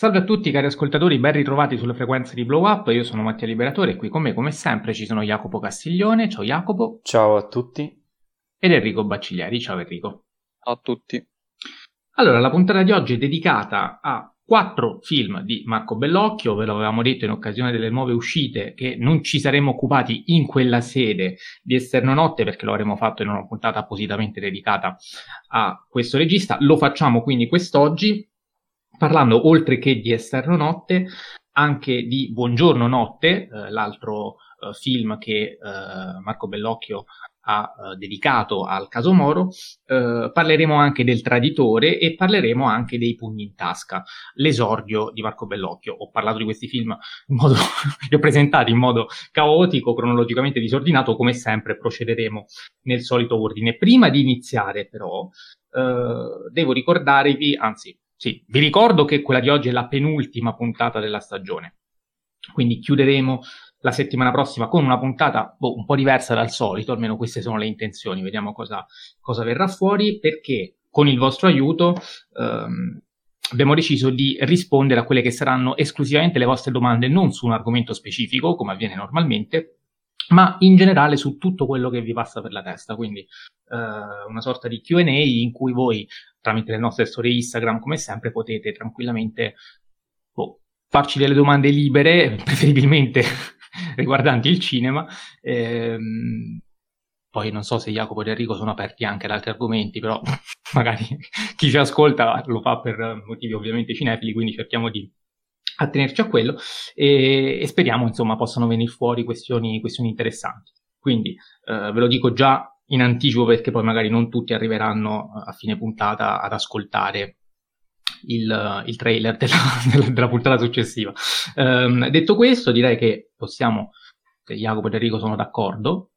Salve a tutti cari ascoltatori, ben ritrovati sulle frequenze di Blow Up, io sono Mattia Liberatore e qui con me come sempre ci sono Jacopo Castiglione, ciao Jacopo. Ciao a tutti. Ed Enrico Bacciglieri, ciao Enrico. Ciao a tutti. Allora, la puntata di oggi è dedicata a quattro film di Marco Bellocchio, ve lo avevamo detto in occasione delle nuove uscite che non ci saremmo occupati in quella sede di Esterno Notte perché lo avremmo fatto in una puntata appositamente dedicata a questo regista, lo facciamo quindi quest'oggi parlando oltre che di Esterno Notte anche di Buongiorno Notte, eh, l'altro eh, film che eh, Marco Bellocchio ha eh, dedicato al caso Moro, eh, parleremo anche del traditore e parleremo anche dei pugni in tasca, l'esordio di Marco Bellocchio. Ho parlato di questi film in modo, li ho presentati in modo caotico, cronologicamente disordinato, come sempre procederemo nel solito ordine. Prima di iniziare però, eh, devo ricordarvi, anzi sì, vi ricordo che quella di oggi è la penultima puntata della stagione. Quindi chiuderemo la settimana prossima con una puntata boh, un po' diversa dal solito, almeno queste sono le intenzioni, vediamo cosa, cosa verrà fuori, perché con il vostro aiuto ehm, abbiamo deciso di rispondere a quelle che saranno esclusivamente le vostre domande, non su un argomento specifico, come avviene normalmente, ma in generale su tutto quello che vi passa per la testa, quindi eh, una sorta di QA in cui voi tramite le nostre storie Instagram, come sempre, potete tranquillamente boh, farci delle domande libere, preferibilmente riguardanti il cinema. Ehm, poi non so se Jacopo e Enrico sono aperti anche ad altri argomenti, però magari chi ci ascolta lo fa per motivi ovviamente cinefili, quindi cerchiamo di attenerci a quello e, e speriamo insomma possano venire fuori questioni, questioni interessanti. Quindi eh, ve lo dico già in anticipo perché poi magari non tutti arriveranno a fine puntata ad ascoltare il, il trailer della, della, della, puntata successiva. Um, detto questo, direi che possiamo, Jacopo ed Enrico sono d'accordo.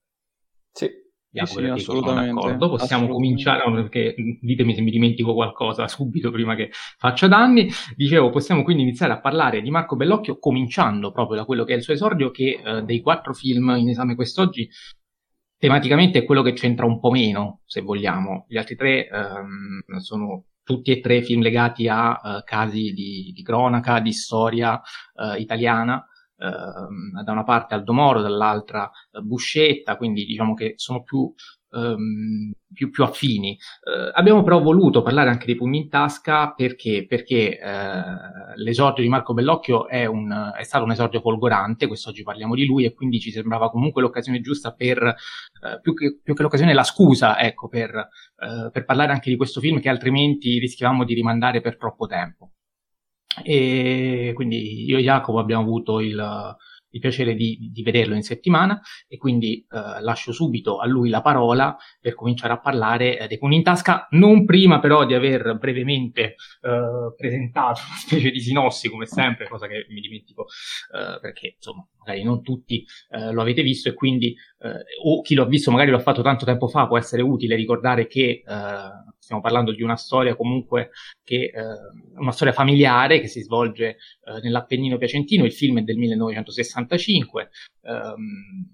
Sì. Jacopo sì, assolutamente. Possiamo assolutamente. cominciare, perché ditemi se mi dimentico qualcosa subito prima che faccia danni. Dicevo, possiamo quindi iniziare a parlare di Marco Bellocchio, cominciando proprio da quello che è il suo esordio, che eh, dei quattro film in esame quest'oggi tematicamente è quello che c'entra un po' meno, se vogliamo. Gli altri tre um, sono tutti e tre film legati a uh, casi di, di, cronaca, di storia uh, italiana. Uh, da una parte Aldo Moro, dall'altra Buscetta, quindi diciamo che sono più um, più, più, affini. Uh, abbiamo però voluto parlare anche dei pugni in tasca perché, perché uh, l'esordio di Marco Bellocchio è, un, è, stato un esordio folgorante, quest'oggi parliamo di lui e quindi ci sembrava comunque l'occasione giusta per, uh, più, che, più, che, l'occasione, la scusa, ecco, per, per parlare anche di questo film che altrimenti rischiavamo di rimandare per troppo tempo. E quindi io e Jacopo abbiamo avuto il, il piacere di, di, vederlo in settimana e quindi eh, lascio subito a lui la parola per cominciare a parlare eh, dei pugni in tasca, non prima però di aver brevemente eh, presentato una specie di sinossi come sempre, cosa che mi dimentico eh, perché insomma magari non tutti eh, lo avete visto e quindi eh, o chi lo ha visto magari l'ha fatto tanto tempo fa può essere utile ricordare che stiamo parlando di una storia comunque che eh, una storia familiare che si svolge eh, nell'Appennino Piacentino, il film è del 1965 ehm,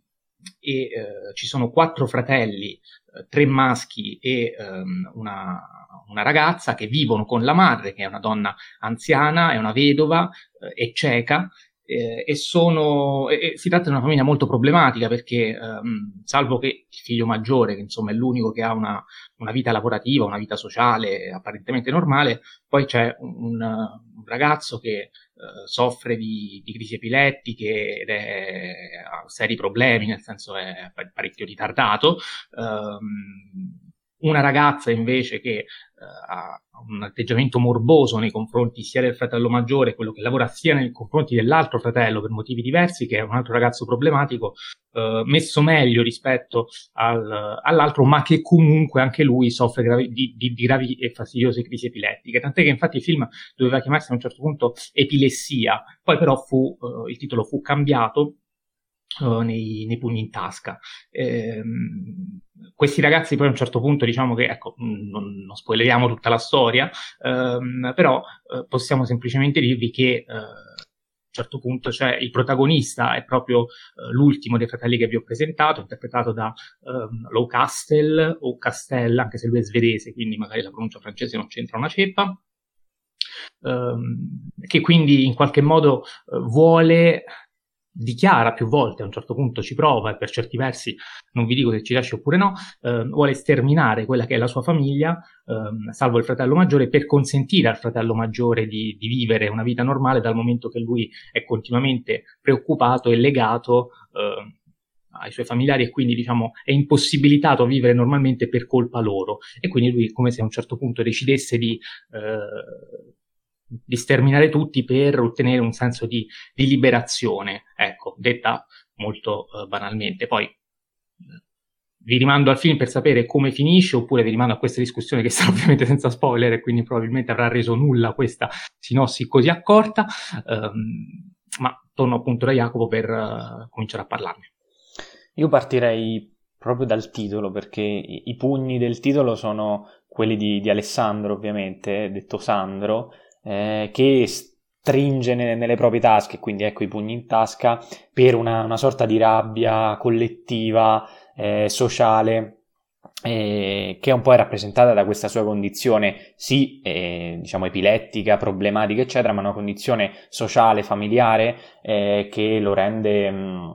e eh, ci sono quattro fratelli, eh, tre maschi e ehm, una, una, ragazza che vivono con la madre, che è una donna anziana, è una vedova, eh, è cieca eh, e, sono, e, si tratta di una famiglia molto problematica perché, ehm, salvo che il figlio maggiore, che insomma è l'unico che ha una, una vita lavorativa, una vita sociale apparentemente normale, poi c'è un, un ragazzo che eh, soffre di, di, crisi epilettiche ed è, ha seri problemi, nel senso è parecchio ritardato. Um, una ragazza invece che uh, ha un atteggiamento morboso nei confronti sia del fratello maggiore, quello che lavora sia nei confronti dell'altro fratello per motivi diversi, che è un altro ragazzo problematico, uh, messo meglio rispetto al, all'altro, ma che comunque anche lui soffre gravi, di, di, di, gravi e fastidiose crisi epilettiche. Tant'è che infatti il film doveva chiamarsi a un certo punto Epilessia, poi però fu, uh, il titolo fu cambiato uh, nei, nei, pugni in tasca. Ehm, questi ragazzi poi a un certo punto diciamo che, ecco, non, non spoileriamo tutta la storia, ehm, però eh, possiamo semplicemente dirvi che eh, a un certo punto cioè, il protagonista è proprio uh, l'ultimo dei fratelli che vi ho presentato, interpretato da um, Low Castle o Castell, anche se lui è svedese, quindi magari la pronuncia francese non c'entra una ceppa. ehm, che quindi in qualche modo eh, vuole dichiara più volte, a un certo punto ci prova e per certi versi non vi dico se ci riesce oppure no, eh, vuole sterminare quella che è la sua famiglia, eh, salvo il fratello maggiore, per consentire al fratello maggiore di, di, vivere una vita normale dal momento che lui è continuamente preoccupato e legato eh, ai suoi familiari e quindi diciamo è impossibilitato a vivere normalmente per colpa loro. E quindi lui come se a un certo punto decidesse di eh, di sterminare tutti per ottenere un senso di, di liberazione, ecco, detta molto uh, banalmente. Poi uh, vi rimando al film per sapere come finisce, oppure vi rimando a questa discussione che sarà ovviamente senza spoiler e quindi probabilmente avrà reso nulla questa sinossi così accorta, um, ma torno appunto da Jacopo per uh, cominciare a parlarne. Io partirei proprio dal titolo, perché i, i pugni del titolo sono quelli di, di Alessandro, ovviamente, detto Sandro, eh, che stringe nelle, nelle, proprie tasche, quindi ecco i pugni in tasca, per una, una sorta di rabbia collettiva, eh, sociale, eh, che un po' rappresentata da questa sua condizione, sì, eh, diciamo epilettica, problematica, eccetera, ma una condizione sociale, familiare, eh, che lo rende... Mh, mm,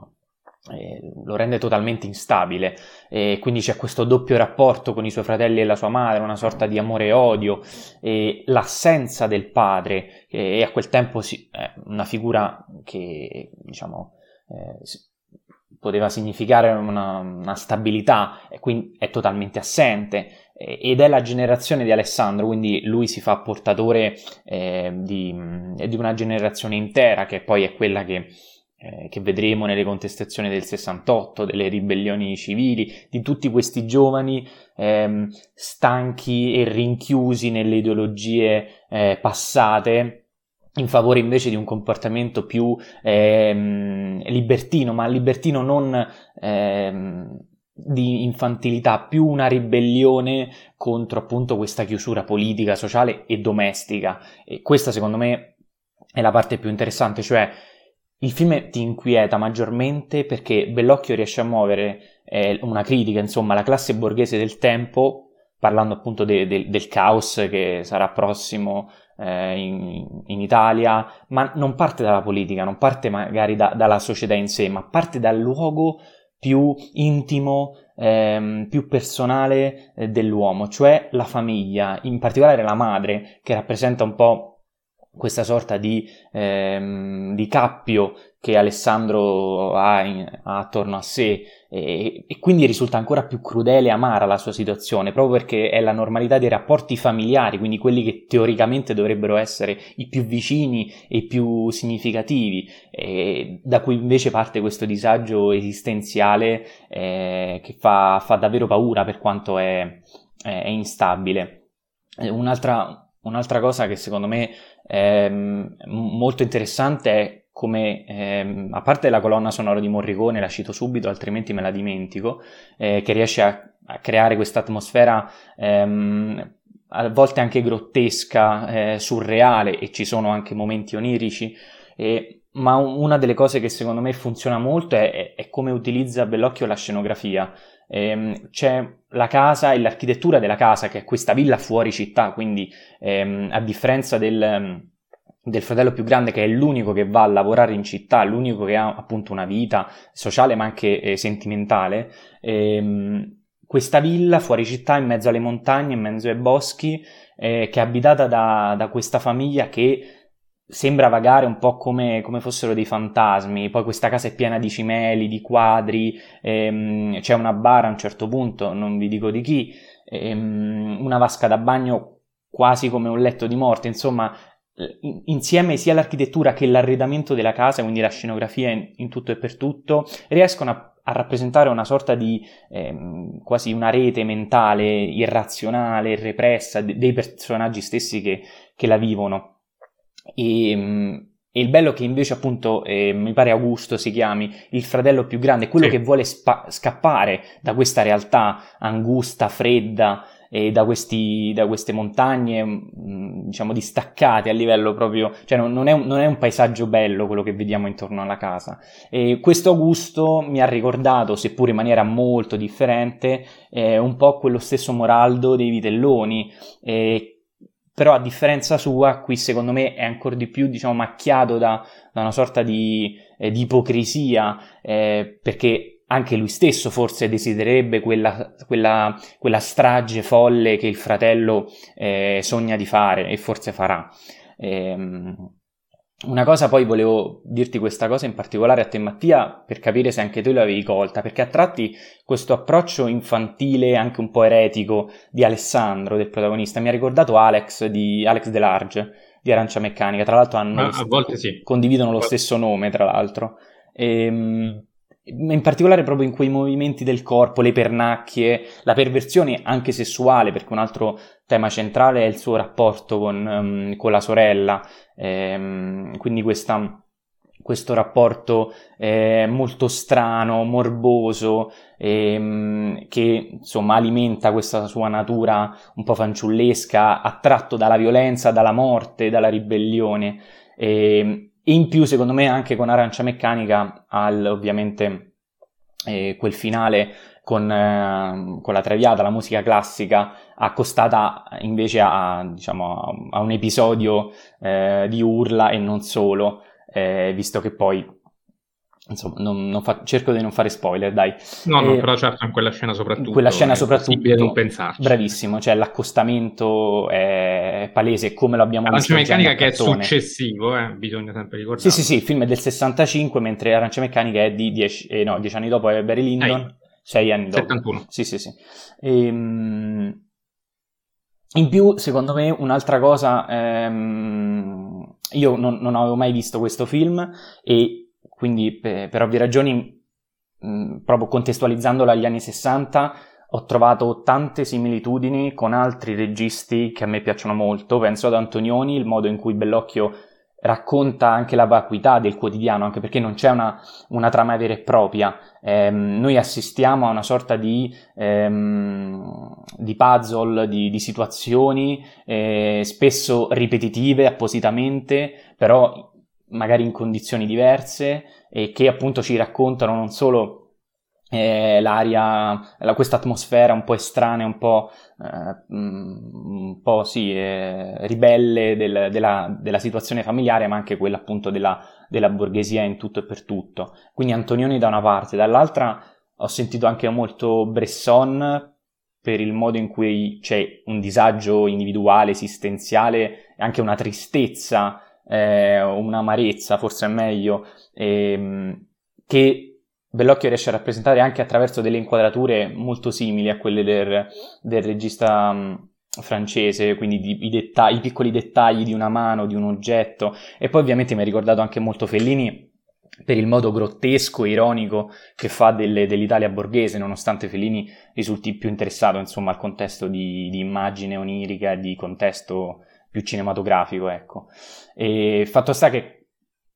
eh, lo rende totalmente instabile. E quindi c'è questo doppio rapporto con i suoi fratelli e la sua madre, una sorta di amore e odio e l'assenza del padre e a quel tempo è una figura che diciamo eh, poteva significare una, una, stabilità e quindi è totalmente assente ed è la generazione di Alessandro, quindi lui si fa portatore eh, di, di una generazione intera che poi è quella che eh, che vedremo nelle contestazioni del 68, delle ribellioni civili, di tutti questi giovani ehm, stanchi e rinchiusi nelle ideologie eh, passate in favore invece di un comportamento più ehm, libertino, ma libertino non ehm, di infantilità, più una ribellione contro appunto questa chiusura politica, sociale e domestica. E questa secondo me è la parte più interessante, cioè il film ti inquieta maggiormente perché Bellocchio riesce a muovere eh, una critica, insomma, alla classe borghese del tempo, parlando appunto de- de- del caos che sarà prossimo eh, in-, in, Italia, ma non parte dalla politica, non parte magari da- dalla società in sé, ma parte dal luogo più intimo, ehm, più personale eh, dell'uomo, cioè la famiglia, in particolare la madre, che rappresenta un po' questa sorta di, ehm, di cappio che Alessandro ha, in, ha attorno a sé e, e, quindi risulta ancora più crudele e amara la sua situazione proprio perché è la normalità dei rapporti familiari, quindi quelli che teoricamente dovrebbero essere i più vicini e i più significativi, da cui invece parte questo disagio esistenziale eh, che fa, fa, davvero paura per quanto è, è instabile. Un'altra, un'altra cosa che secondo me Ehm, molto interessante è come, ehm, a parte la colonna sonora di Morricone, la cito subito, altrimenti me la dimentico, eh, che riesce a, a creare questa atmosfera ehm, a volte anche grottesca, eh, surreale e ci sono anche momenti onirici. E, ma una delle cose che secondo me funziona molto è, è come utilizza Bellocchio la scenografia ehm, c'è la casa e l'architettura della casa, che è questa villa fuori città, quindi ehm, a differenza del, del fratello più grande che è l'unico che va a lavorare in città, l'unico che ha appunto una vita sociale ma anche eh, sentimentale, ehm, questa villa fuori città in mezzo alle montagne, in mezzo ai boschi, eh, che è abitata da, da questa famiglia che sembra vagare un po' come, come, fossero dei fantasmi. Poi questa casa è piena di cimeli, di quadri, ehm, c'è una bara a un certo punto, non vi dico di chi, ehm, una vasca da bagno quasi come un letto di morte, insomma. Insieme sia l'architettura che l'arredamento della casa, quindi la scenografia in, in tutto e per tutto, riescono a a rappresentare una sorta di ehm, quasi una rete mentale irrazionale, repressa de- dei personaggi stessi che, che la vivono. E, ehm, e il bello che invece appunto eh, mi pare Augusto si chiami, il fratello più grande, quello sì. che vuole spa- scappare da questa realtà angusta, fredda, e da, questi, da queste montagne, mh, mm, diciamo, distaccate a livello proprio, cioè non, non, è un, non, è un, paesaggio bello quello che vediamo intorno alla casa. E questo Augusto mi ha ricordato, seppur in maniera molto differente, eh, un po' quello stesso Moraldo dei Vitelloni, eh, però a differenza sua, qui secondo me è ancora di più, diciamo, macchiato da, da una sorta di, eh, di ipocrisia, eh, perché anche lui stesso forse desidererebbe quella, quella, quella strage folle che il fratello eh, sogna di fare e forse farà. Ehm, una cosa poi volevo dirti questa cosa in particolare a te Mattia per capire se anche tu l'avevi colta, perché a tratti questo approccio infantile, anche un po' eretico di Alessandro, del protagonista, mi ha ricordato Alex di Alex Delarge di Arancia Meccanica, tra l'altro hanno, a volte sì. condividono lo stesso nome, tra l'altro. E, ehm, in particolare proprio in quei movimenti del corpo, le pernacchie, la perversione anche sessuale, perché un altro tema centrale è il suo rapporto con, um, con la sorella, ehm, quindi questa, questo rapporto eh, molto strano, morboso, ehm, che insomma alimenta questa sua natura un po' fanciullesca, attratto dalla violenza, dalla morte, dalla ribellione. E, in più, secondo me, anche con Arancia Meccanica, al ovviamente eh, quel finale con, eh, con, la Traviata, la musica classica, accostata invece a, diciamo, a un episodio eh, di urla e non solo, eh, visto che poi Insomma, non, non fa... cerco di non fare spoiler, dai. No, no, eh, però certo in quella scena soprattutto. In quella scena soprattutto. non pensarci. Bravissimo, cioè l'accostamento è palese come lo abbiamo Arancia visto. Arancia Meccanica che è successivo, eh, bisogna sempre ricordare. Sì, sì, sì, il film è del 65, mentre Arancia Meccanica è di 10, eh, no, 10 anni dopo è Barry Lyndon, 6 anni dopo. 71. Sì, sì, sì. Ehm... In più, secondo me, un'altra cosa, ehm... io non, non avevo mai visto questo film e quindi per, per ovvie ragioni, mh, proprio contestualizzandolo agli anni 60, ho trovato tante similitudini con altri registi che a me piacciono molto, penso ad Antonioni, il modo in cui Bellocchio racconta anche la vacuità del quotidiano, anche perché non c'è una, una trama vera e propria. Eh, noi assistiamo a una sorta di, ehm, di puzzle, di, di situazioni, eh, spesso ripetitive appositamente, però magari in condizioni diverse e che appunto ci raccontano non solo eh, l'aria, la, questa atmosfera un po' estranea, un po', eh, mm, un po' sì, eh, ribelle del, della, della, situazione familiare, ma anche quella appunto della, della, borghesia in tutto e per tutto. Quindi Antonioni da una parte, dall'altra ho sentito anche molto Bresson per il modo in cui c'è un disagio individuale, esistenziale, anche una tristezza eh, un'amarezza, forse è meglio, ehm, che Bellocchio riesce a rappresentare anche attraverso delle inquadrature molto simili a quelle del, del regista um, francese, quindi di, i, detta- i piccoli dettagli di una mano, di un oggetto. E poi ovviamente mi ha ricordato anche molto Fellini per il modo grottesco e ironico che fa delle, dell'Italia borghese, nonostante Fellini risulti più interessato insomma, al contesto di, di immagine onirica, di contesto più cinematografico, ecco. E fatto sta che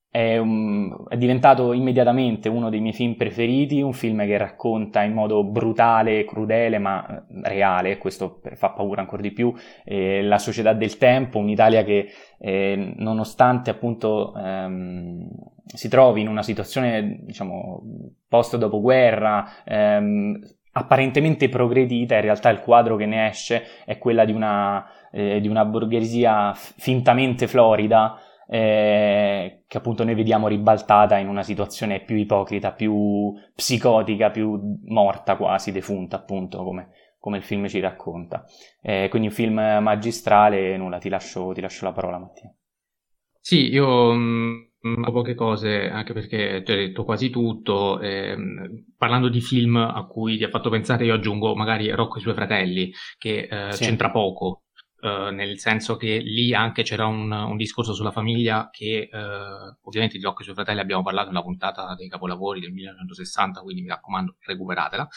è, un, è, diventato immediatamente uno dei miei film preferiti, un film che racconta in modo brutale, crudele, ma eh, reale, questo fa paura ancora di più, eh, la società del tempo, un'Italia che eh, nonostante appunto ehm, si trovi in una situazione, diciamo, post dopoguerra, ehm, apparentemente progredita, in realtà il quadro che ne esce è quella di una eh, di una borghesia fintamente florida eh, che appunto noi vediamo ribaltata in una situazione più ipocrita, più psicotica, più morta quasi, defunta appunto come, come il film ci racconta. Eh, quindi un film magistrale, nulla, ti lascio, ti lascio la parola Mattia. Sì, io mh, mm, ho poche cose, anche perché ti ho detto quasi tutto. Eh, parlando di film a cui ti ha fatto pensare, io aggiungo magari Rocco e i suoi fratelli, che eh, sì. c'entra poco Uh, nel senso che lì anche c'era un, un discorso sulla famiglia che uh, ovviamente di Rocco e suoi fratelli abbiamo parlato nella puntata dei capolavori del 1960, quindi mi raccomando recuperatela.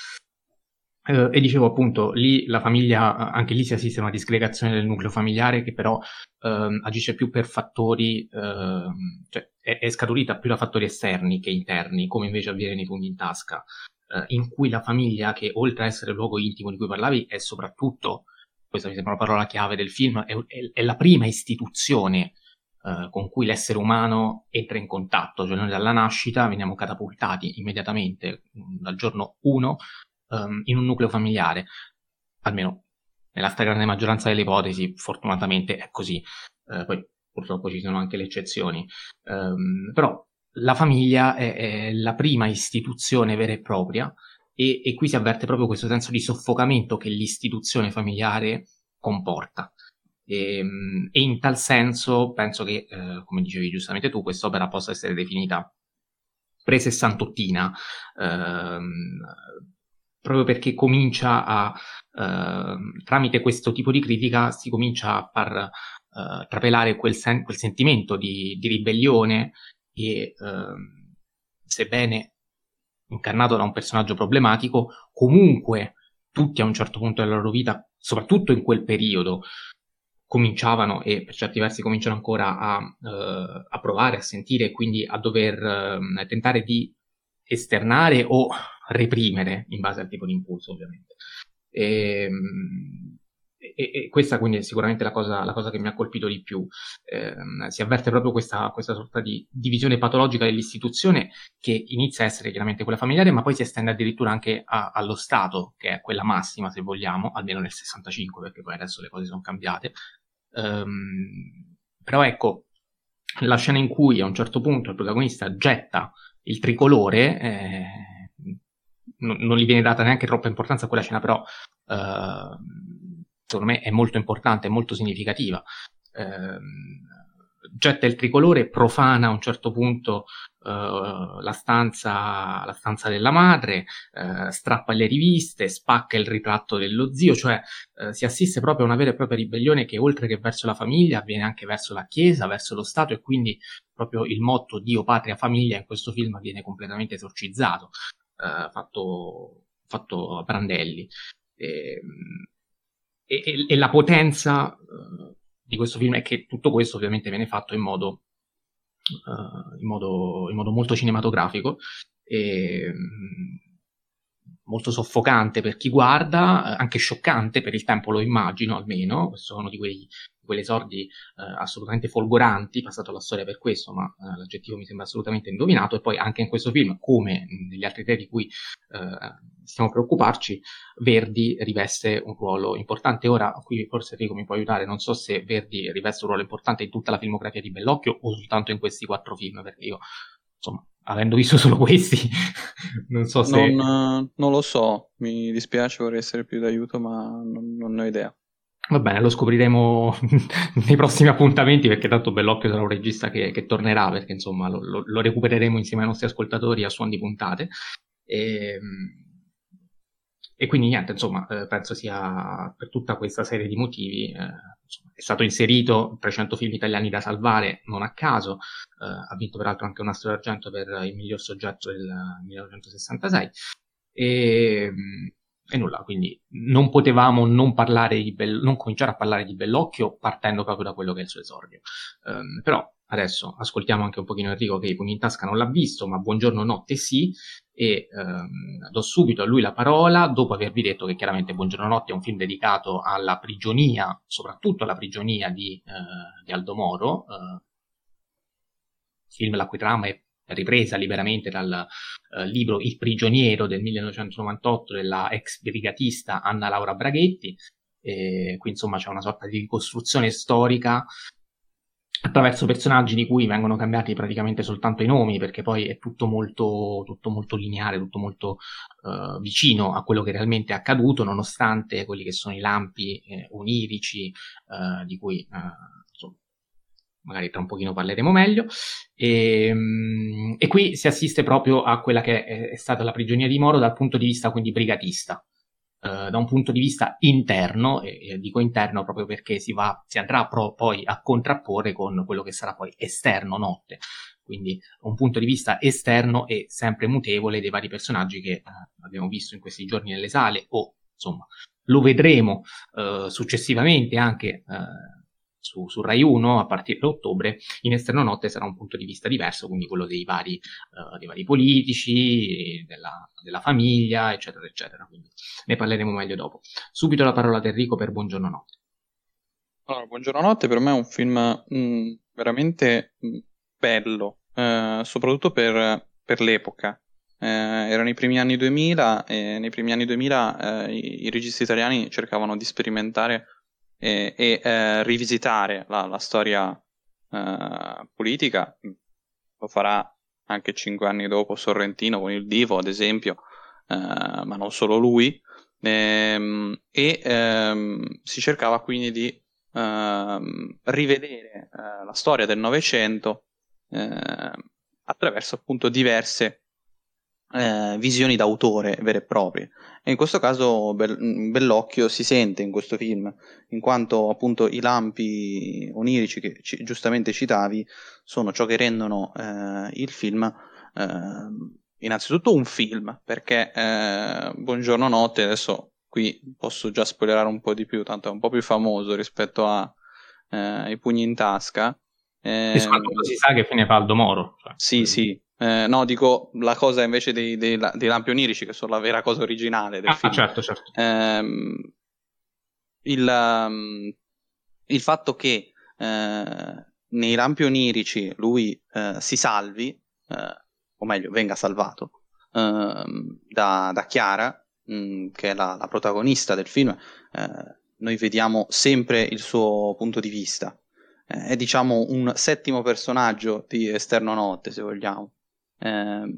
Uh, e dicevo appunto, lì la famiglia, anche lì si assiste a una disgregazione del nucleo familiare che però ehm, agisce più per fattori, ehm, cioè è, è, scaturita più da fattori esterni che interni, come invece avviene nei pugni in tasca, in cui la famiglia, che oltre a essere il luogo intimo di cui parlavi, è soprattutto questa mi sembra una parola chiave del film, è, è, è la prima istituzione uh, con cui l'essere umano entra in contatto, cioè noi dalla nascita veniamo catapultati immediatamente, mm, dal giorno 1, um, in un nucleo familiare, almeno nella stragrande maggioranza delle ipotesi, fortunatamente è così. Eh, poi purtroppo ci sono anche le eccezioni. Um, però la famiglia è, è, la prima istituzione vera e propria e, e, qui si avverte proprio questo senso di soffocamento che l'istituzione familiare comporta. E, ehm, e in tal senso penso che, eh, come dicevi giustamente tu, quest'opera possa essere definita pre-sessantottina, ehm, proprio perché comincia a, eh, tramite questo tipo di critica, si comincia a far eh, trapelare quel, sen- quel, sentimento di, di ribellione e, ehm, sebbene incarnato da un personaggio problematico, comunque tutti a un certo punto della loro vita, soprattutto in quel periodo, cominciavano e per certi versi cominciano ancora a, uh, a provare, a sentire e quindi a dover uh, tentare di esternare o reprimere in base al tipo di impulso ovviamente. E, ehm, e, e, questa quindi è sicuramente la cosa, la cosa, che mi ha colpito di più. Eh, si avverte proprio questa, questa, sorta di divisione patologica dell'istituzione che inizia a essere chiaramente quella familiare, ma poi si estende addirittura anche a, allo Stato, che è quella massima, se vogliamo, almeno nel 65, perché poi adesso le cose sono cambiate. Um, però ecco, la scena in cui a un certo punto il protagonista getta il tricolore, eh, non, non, gli viene data neanche troppa importanza a quella scena, però uh, secondo me è molto importante, molto significativa. Eh, getta il tricolore, profana a un certo punto uh, la, stanza, la, stanza, della madre, uh, strappa le riviste, spacca il ritratto dello zio, cioè uh, si assiste proprio a una vera e propria ribellione che oltre che verso la famiglia avviene anche verso la Chiesa, verso lo Stato e quindi proprio il motto Dio, patria, famiglia in questo film viene completamente esorcizzato, fatto, fatto a brandelli. E, ehm, e, e, la potenza uh, di questo film è che tutto questo ovviamente viene fatto in modo, uh, in modo, in modo molto cinematografico e um, molto soffocante per chi guarda, anche scioccante per il tempo lo immagino almeno, sono di quei quegli esordi eh, assolutamente folgoranti, passato alla storia per questo, ma eh, l'aggettivo mi sembra assolutamente indovinato, e poi anche in questo film, come negli altri tre di cui eh, stiamo preoccuparci, Verdi riveste un ruolo importante. Ora, qui forse Enrico mi può aiutare, non so se Verdi riveste un ruolo importante in tutta la filmografia di Bellocchio o soltanto in questi quattro film, perché io, insomma, avendo visto solo questi, non so se... Non, non, lo so, mi dispiace, vorrei essere più d'aiuto, ma non, non ho idea. Va bene, lo scopriremo nei prossimi appuntamenti perché tanto Bellocchio sarà un regista che, che tornerà perché insomma lo, lo, lo, recupereremo insieme ai nostri ascoltatori a suon di puntate. E, e quindi niente, insomma, eh, penso sia per tutta questa serie di motivi eh, insomma, è stato inserito 300 film italiani da salvare non a caso, eh, ha vinto peraltro anche un Astro d'Argento per il miglior soggetto del 1966 e e nulla, quindi non potevamo non, Be- non, cominciare a parlare di Bellocchio partendo proprio da quello che è il suo esordio. Um, però adesso ascoltiamo anche un pochino Enrico che i pugni in tasca non l'ha visto, ma Buongiorno Notte sì, e um, do subito a lui la parola dopo avervi detto che chiaramente Buongiorno Notte è un film dedicato alla prigionia, soprattutto alla prigionia di, uh, di Aldo Moro, uh, film la cui trama è ripresa liberamente dal uh, libro Il prigioniero del 1998 della ex brigatista Anna Laura Braghetti. E qui insomma c'è una sorta di ricostruzione storica attraverso personaggi di cui vengono cambiati praticamente soltanto i nomi, perché poi è tutto molto, tutto molto lineare, tutto molto uh, vicino a quello che realmente è accaduto, nonostante quelli che sono i lampi eh, onirici uh, di cui uh, magari tra un pochino parleremo meglio, e, ehm, e, qui si assiste proprio a quella che è, è, stata la prigionia di Moro dal punto di vista quindi brigatista, uh, da un punto di vista interno, e, e, dico interno proprio perché si, va, si andrà pro, poi a contrapporre con quello che sarà poi esterno notte, quindi un punto di vista esterno e sempre mutevole dei vari personaggi che uh, abbiamo visto in questi giorni nelle sale o insomma lo vedremo uh, successivamente anche su, su, Rai 1 a partire da ottobre, in esterno notte sarà un punto di vista diverso, quindi quello dei vari, uh, dei vari politici, della, della, famiglia, eccetera, eccetera. Quindi ne parleremo meglio dopo. Subito la parola ad Enrico per Buongiorno Notte. Allora, Buongiorno Notte per me è un film mh, mm, veramente mh, mm, bello, eh, soprattutto per, per l'epoca. eh, erano i primi anni 2000 e nei primi anni 2000 eh, i, i, registi italiani cercavano di sperimentare e, e eh, rivisitare la, la storia eh, politica. Lo farà anche cinque anni dopo Sorrentino con il Divo, ad esempio, eh, ma non solo lui. Ehm, e ehm, si cercava quindi di ehm, rivedere eh, la storia del Novecento attraverso appunto diverse eh, visioni d'autore vere e proprie. E in questo caso Bellocchio si sente in questo film, in quanto appunto i lampi onirici che ci, giustamente citavi sono ciò che rendono eh, il film eh, innanzitutto un film, perché eh, Buongiorno Notte, adesso qui posso già spoilerare un po' di più, tanto è un po' più famoso rispetto a I pugni in tasca. Eh, si sa che fine fa Aldo Moro. Cioè. Sì, sì, eh, no, dico la cosa invece dei, dei, dei, lampi onirici, che sono la vera cosa originale del ah, film. certo, certo. Eh, il, um, il, fatto che eh, nei lampi onirici lui eh, si salvi, eh, o meglio, venga salvato ehm, da, da, Chiara, mh, mm, che è la, la, protagonista del film, eh, noi vediamo sempre il suo punto di vista. è diciamo un settimo personaggio di Esterno Notte, se vogliamo. Eh,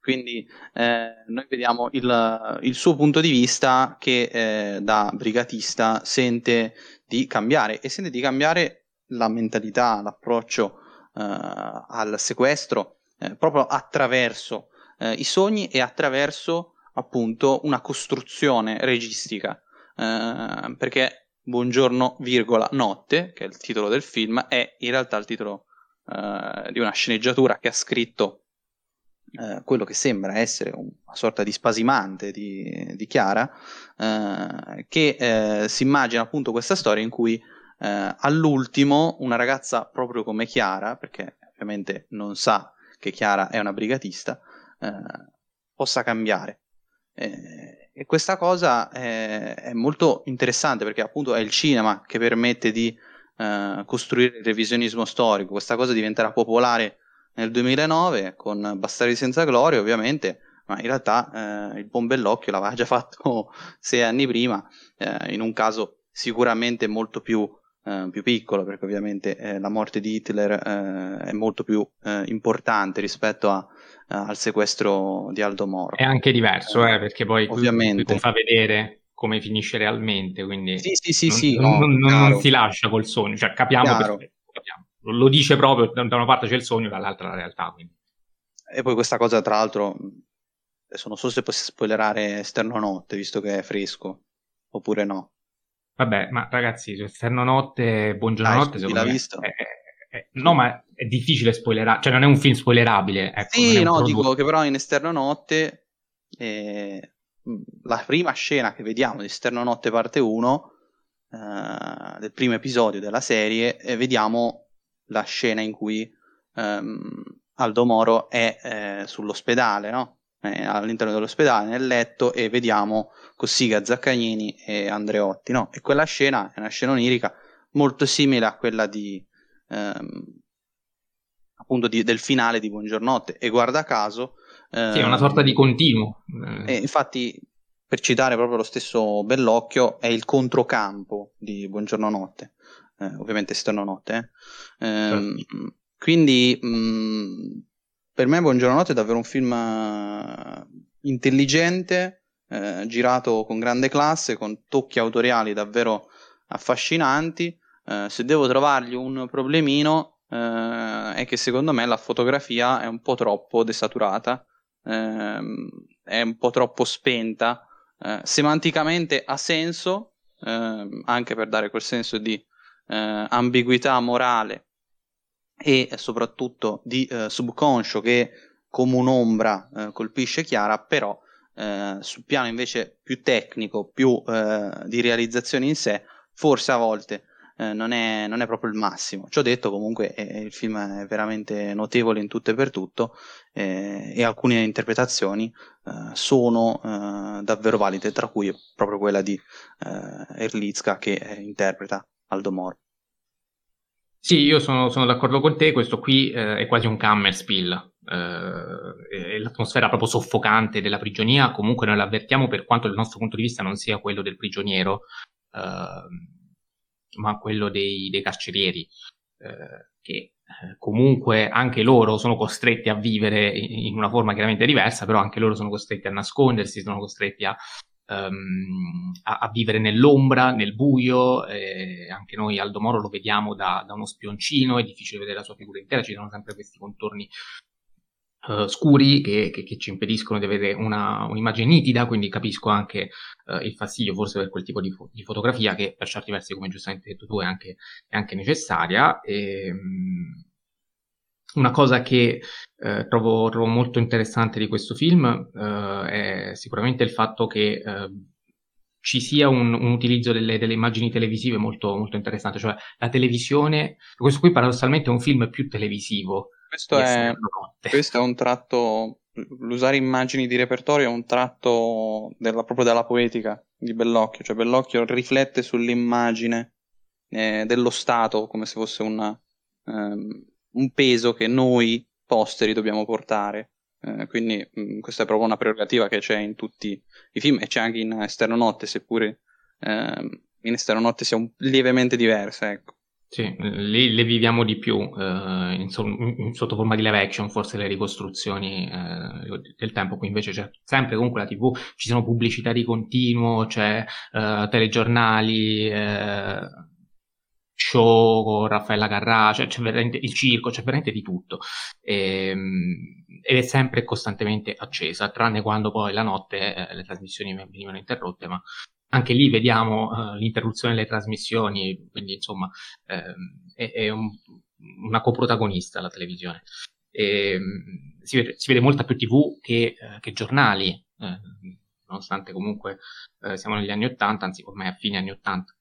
quindi eh, noi vediamo il, il, suo punto di vista che eh, da brigatista sente di cambiare e sente di cambiare la mentalità, l'approccio eh, al sequestro eh, proprio attraverso eh, i sogni e attraverso appunto una costruzione registica. perché Buongiorno, virgola, notte, che è il titolo del film, è in realtà il titolo di una sceneggiatura che ha scritto eh, quello che sembra essere una sorta di spasimante di, di Chiara, eh, che eh, si immagina appunto questa storia in cui eh, all'ultimo una ragazza proprio come Chiara, perché ovviamente non sa che Chiara è una brigatista, possa cambiare. e questa cosa è molto interessante perché appunto è il cinema che permette di costruire il revisionismo storico, questa cosa diventerà popolare nel 2009 con Bastardi senza gloria ovviamente, ma in realtà eh, il buon Bellocchio l'aveva già fatto sei anni prima, eh, in un caso sicuramente molto più, eh, più piccolo, perché ovviamente eh, la morte di Hitler eh, è molto più eh, importante rispetto a, al sequestro di Aldo Moro. È anche diverso, perché poi ovviamente. fa vedere come finisce realmente, quindi sì, sì, sì, non, sì, non, no, non, non si lascia col sogno, cioè capiamo lo dice proprio, da una parte c'è il sogno, dall'altra la realtà. Quindi. E poi questa cosa, tra l'altro, adesso non so se posso spoilerare Esterno Notte, visto che è fresco, oppure no. Vabbè, ma ragazzi, Esterno Notte, Buongiorno Notte, secondo me... Visto? È, è, è, no, ma è difficile spoilerare, cioè non è un film spoilerabile. Ecco, sì, no, dico che però in Esterno Notte, eh, la prima scena che vediamo di Esterno Notte parte 1, eh, del primo episodio della serie, e vediamo la scena in cui um, Aldo Moro è eh, sull'ospedale, no? È all'interno dell'ospedale, nel letto, e vediamo Cossiga, Zaccagnini e Andreotti, no? E quella scena è una scena onirica molto simile a quella di... Um, appunto di, del finale di Buongiornotte e guarda caso sì, è una sorta di continuo e infatti per citare proprio lo stesso Bellocchio è il controcampo di Buongiorno Notte eh, ovviamente esterno notte. Eh. Ehm, certo. Quindi mh, mm, per me Buongiorno Notte è davvero un film uh, intelligente, eh, girato con grande classe, con tocchi autoriali davvero affascinanti. Eh, se devo trovargli un problemino eh, è che secondo me la fotografia è un po' troppo desaturata, ehm, è un po' troppo spenta. Eh, semanticamente ha senso, ehm, anche per dare quel senso di eh, ambiguità morale e soprattutto di eh, subconscio che come un'ombra eh, colpisce Chiara, però eh, sul piano invece più tecnico, più eh, di realizzazione in sé, forse a volte eh, non è, non, è, proprio il massimo. Ciò detto, comunque il film è veramente notevole in tutto e per tutto e alcune interpretazioni sono davvero valide, tra cui proprio quella di Erlitzka che interpreta Aldo Moro. Sì, io sono, sono d'accordo con te, questo qui eh, è quasi un Kammerspiel, eh, l'atmosfera proprio soffocante della prigionia, comunque noi l'avvertiamo per quanto il nostro punto di vista non sia quello del prigioniero, eh, ma quello dei, dei carcerieri, eh, che eh, comunque anche loro sono costretti a vivere in una forma chiaramente diversa, però anche loro sono costretti a nascondersi, sono costretti a um, a, a, vivere nell'ombra, nel buio, eh, anche noi Aldo Moro lo vediamo da, da, uno spioncino, è difficile vedere la sua figura intera, ci sono sempre questi contorni uh, scuri che, che, che, ci impediscono di avere una, un'immagine nitida, quindi capisco anche uh, il fastidio forse per quel tipo di, fo- di, fotografia che per certi versi, come giustamente detto tu, è anche, è anche necessaria. E, um, una cosa che eh, trovo, trovo, molto interessante di questo film eh, è sicuramente il fatto che eh, ci sia un, un utilizzo delle, delle, immagini televisive molto, molto interessante, cioè la televisione, questo qui paradossalmente è un film più televisivo. Questo, è, questo è, un tratto, l'usare immagini di repertorio è un tratto della, proprio della poetica di Bellocchio, cioè Bellocchio riflette sull'immagine eh, dello Stato come se fosse una... Un peso che noi posteri dobbiamo portare. Eh, quindi mh, mm, questa è proprio una prerogativa che c'è in tutti i film e c'è anche in Esterno Notte, seppure eh, in Esterno Notte sia un, lievemente diversa. Ecco. Sì, lì le viviamo di più eh, in, in, sotto forma di live action, forse le ricostruzioni eh, del tempo, qui invece c'è sempre comunque la TV, ci sono pubblicità di continuo, c'è eh, telegiornali, eh, show con Raffaella Carrà, cioè c'è veramente il circo, c'è veramente di tutto. E, ehm, ed è sempre costantemente accesa, tranne quando poi la notte eh, le trasmissioni venivano interrotte, ma anche lì vediamo uh, l'interruzione delle trasmissioni, quindi insomma eh, è, è un, una coprotagonista la televisione. E, ehm, si, vede, si, vede, molta più tv che, eh, che giornali, eh, nonostante comunque eh, siamo negli anni 80, anzi ormai a fine anni 80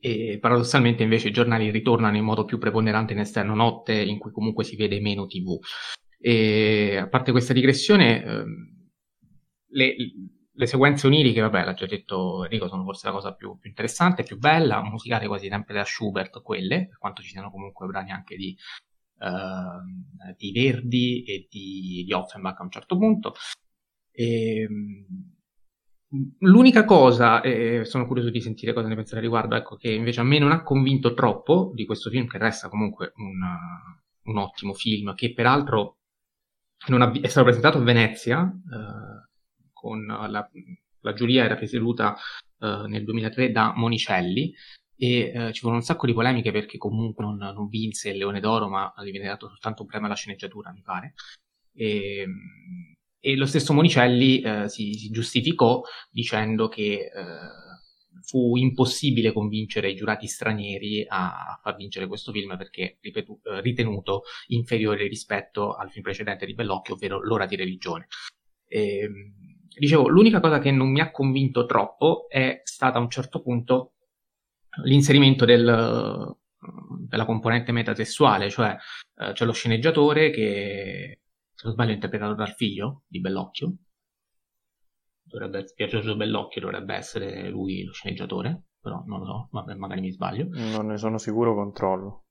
e paradossalmente invece i giornali ritornano in modo più preponderante in esterno notte in cui comunque si vede meno tv. E a parte questa digressione, ehm, le, le, sequenze oniriche, vabbè, l'ha già detto Enrico, sono forse la cosa più, più interessante, più bella, musicate quasi sempre da Schubert quelle, per quanto ci siano comunque brani anche di, uh, di Verdi e di, di Offenbach a un certo punto. E, ehm, L'unica cosa, e sono curioso di sentire cosa ne pensate riguardo, ecco, che invece a me non ha convinto troppo di questo film, che resta comunque un, un ottimo film, che peraltro ha, è stato presentato a Venezia, eh, con la, la, giuria era presieduta eh, nel 2003 da Monicelli, e eh, ci furono un sacco di polemiche perché comunque non, non vinse il Leone d'Oro, ma gli viene dato soltanto un premio alla sceneggiatura, mi pare. E, e lo stesso Monicelli eh, si, si, giustificò dicendo che eh, fu impossibile convincere i giurati stranieri a, far vincere questo film perché ripetu- eh, ritenuto inferiore rispetto al film precedente di Bellocchio, ovvero L'ora di religione. E, ehm, dicevo, l'unica cosa che non mi ha convinto troppo è stata a un certo punto l'inserimento del, della componente metasessuale, cioè eh, c'è lo sceneggiatore che se non sbaglio interpretato dal figlio di Bellocchio. Dovrebbe, Pier Giorgio Bellocchio dovrebbe essere lui lo sceneggiatore, però non lo so, vabbè, magari mi sbaglio. Non ne sono sicuro, controllo.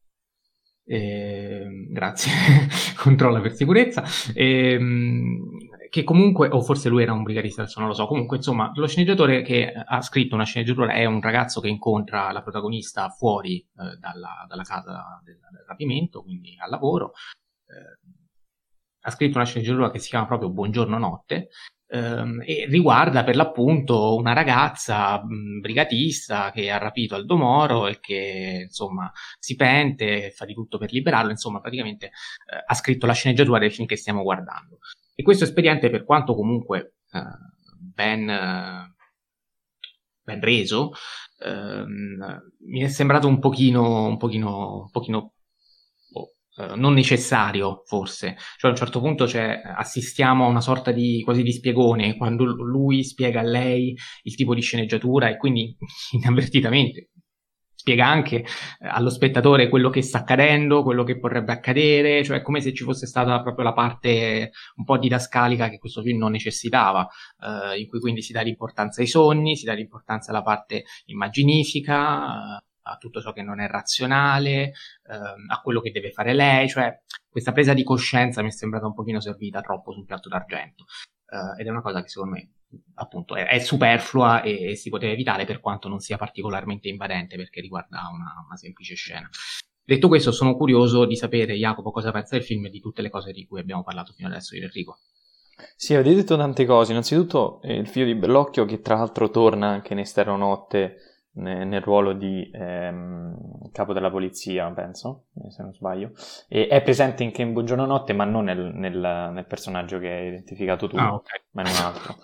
Eh, grazie, controlla per sicurezza. Eh, che comunque, o forse lui era un brigadista, adesso non lo so. Comunque, insomma, lo sceneggiatore che ha scritto una sceneggiatura è un ragazzo che incontra la protagonista fuori eh, dalla, dalla, casa del, del, rapimento, quindi al lavoro. Eh, ha scritto una sceneggiatura che si chiama proprio Buongiorno Notte ehm, e riguarda per l'appunto una ragazza brigatista che ha rapito Aldo Moro e che insomma si pente, fa di tutto per liberarlo, insomma praticamente eh, ha scritto la sceneggiatura del film che stiamo guardando. E questo espediente per quanto comunque eh, ben, ben reso, ehm, mi è sembrato un pochino, un pochino, un pochino eh, non necessario, forse. Cioè a un certo punto cioè, assistiamo a una sorta di quasi di spiegone, quando lui spiega a lei il tipo di sceneggiatura e quindi inavvertitamente spiega anche eh, allo spettatore quello che sta accadendo, quello che potrebbe accadere, cioè come se ci fosse stata proprio la parte un po' didascalica che questo film non necessitava, eh, in cui quindi si dà l'importanza ai sogni, si dà l'importanza alla parte immaginifica, a tutto ciò che non è razionale, ehm, a quello che deve fare lei, cioè questa presa di coscienza mi è sembrata un pochino servita troppo sul piatto d'argento eh, ed è una cosa che secondo me appunto è, è superflua e, e, si poteva evitare per quanto non sia particolarmente invadente perché riguarda una, una semplice scena. Detto questo, sono curioso di sapere, Jacopo, cosa pensa del film e di tutte le cose di cui abbiamo parlato fino adesso e Enrico. Sì, avete detto tante cose. Innanzitutto eh, il figlio di Bellocchio, che tra l'altro torna anche in Esterno Notte nel, ruolo di ehm, capo della polizia, penso, eh, se non sbaglio. E è presente in Buongiorno Notte, ma non nel, nel, nel personaggio che hai identificato tu, ah, okay. ma in un altro.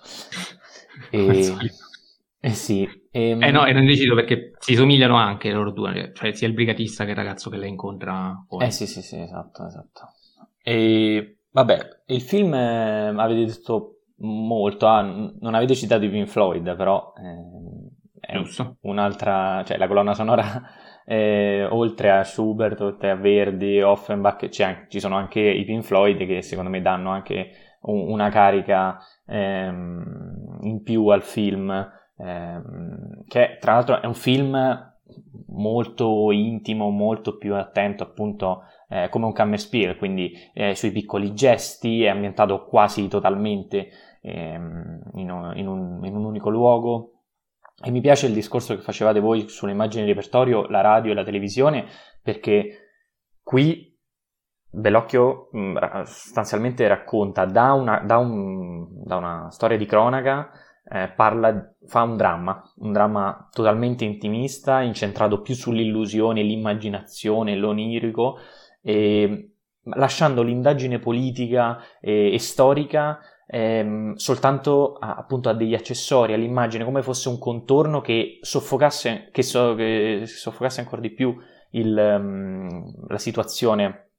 e, eh sì. E, ehm, eh no, e non deciso perché si somigliano anche loro due, cioè sia il brigatista che il ragazzo che la incontra poi. Eh sì, sì, sì, esatto, esatto. E vabbè, il film eh, avete detto molto, ah, non avete citato i Pink Floyd, però eh, è Giusto. un'altra, cioè la colonna sonora eh, oltre a Schubert, oltre a Verdi, Offenbach, ci sono anche i Pink Floyd che secondo me danno anche un, una carica ehm, in più al film ehm, che tra l'altro è un film molto intimo, molto più attento appunto eh, come un Kammerspiel, quindi eh, sui piccoli gesti, è ambientato quasi totalmente ehm, in, un, in, un, in un unico luogo. E mi piace il discorso che facevate voi sulle immagini di repertorio, la radio e la televisione, perché qui Bellocchio mh, sostanzialmente racconta da una, da, un, da una storia di cronaca eh, parla, fa un dramma, un dramma totalmente intimista, incentrato più sull'illusione, l'immaginazione, l'onirico, e, lasciando l'indagine politica e, e storica ehm, soltanto a, appunto a degli accessori, all'immagine, come fosse un contorno che soffocasse, che so, che soffocasse ancora di più il, um, la situazione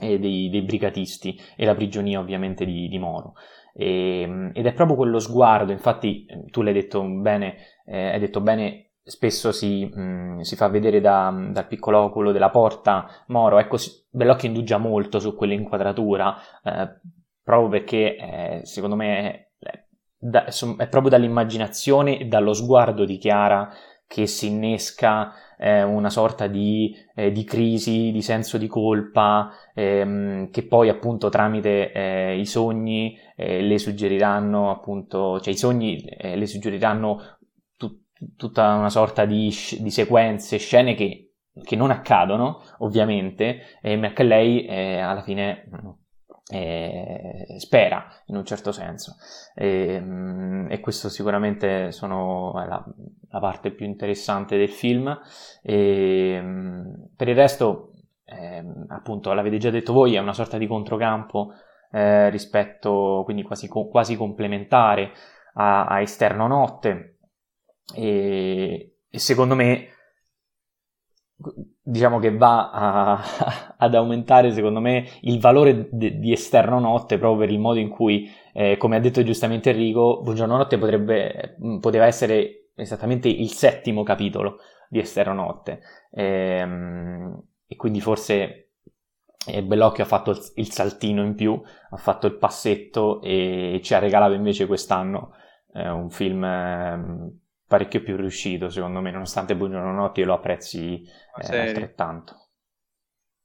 eh, dei, dei, brigatisti e la prigionia ovviamente di, di Moro. E, ehm, ed è proprio quello sguardo, infatti eh, tu l'hai detto bene, eh, hai detto bene, spesso si, mh, mm, si fa vedere da, dal piccolo oculo della porta Moro, ecco, Bellocchio indugia molto su quell'inquadratura, eh, proprio perché eh, secondo me è, da, è proprio dall'immaginazione e dallo sguardo di Chiara che si innesca eh, una sorta di, eh, di, crisi, di senso di colpa, ehm, che poi appunto tramite eh, i sogni eh, le suggeriranno appunto, cioè i sogni eh, le suggeriranno tut- tutta una sorta di, di sequenze, scene che, che, non accadono ovviamente, ma che lei eh, alla fine eh, spera in un certo senso. E, ehm, e questo sicuramente sono la, la, parte più interessante del film. E, ehm, per il resto eh, appunto l'avete già detto voi è una sorta di controcampo eh, rispetto quindi quasi, quasi complementare a, a, esterno notte. E, e secondo me diciamo che va a, ad aumentare secondo me il valore de, di esterno notte proprio per il modo in cui eh, come ha detto giustamente Enrico Buongiorno Notte potrebbe, poteva essere esattamente il settimo capitolo di esterno notte. E, ehm, e quindi forse eh, Bellocchio ha fatto il, il, saltino in più ha fatto il passetto e ci ha regalato invece quest'anno eh, un film ehm, parecchio più riuscito, secondo me, nonostante Buongiorno Notti io lo apprezzi eh, altrettanto.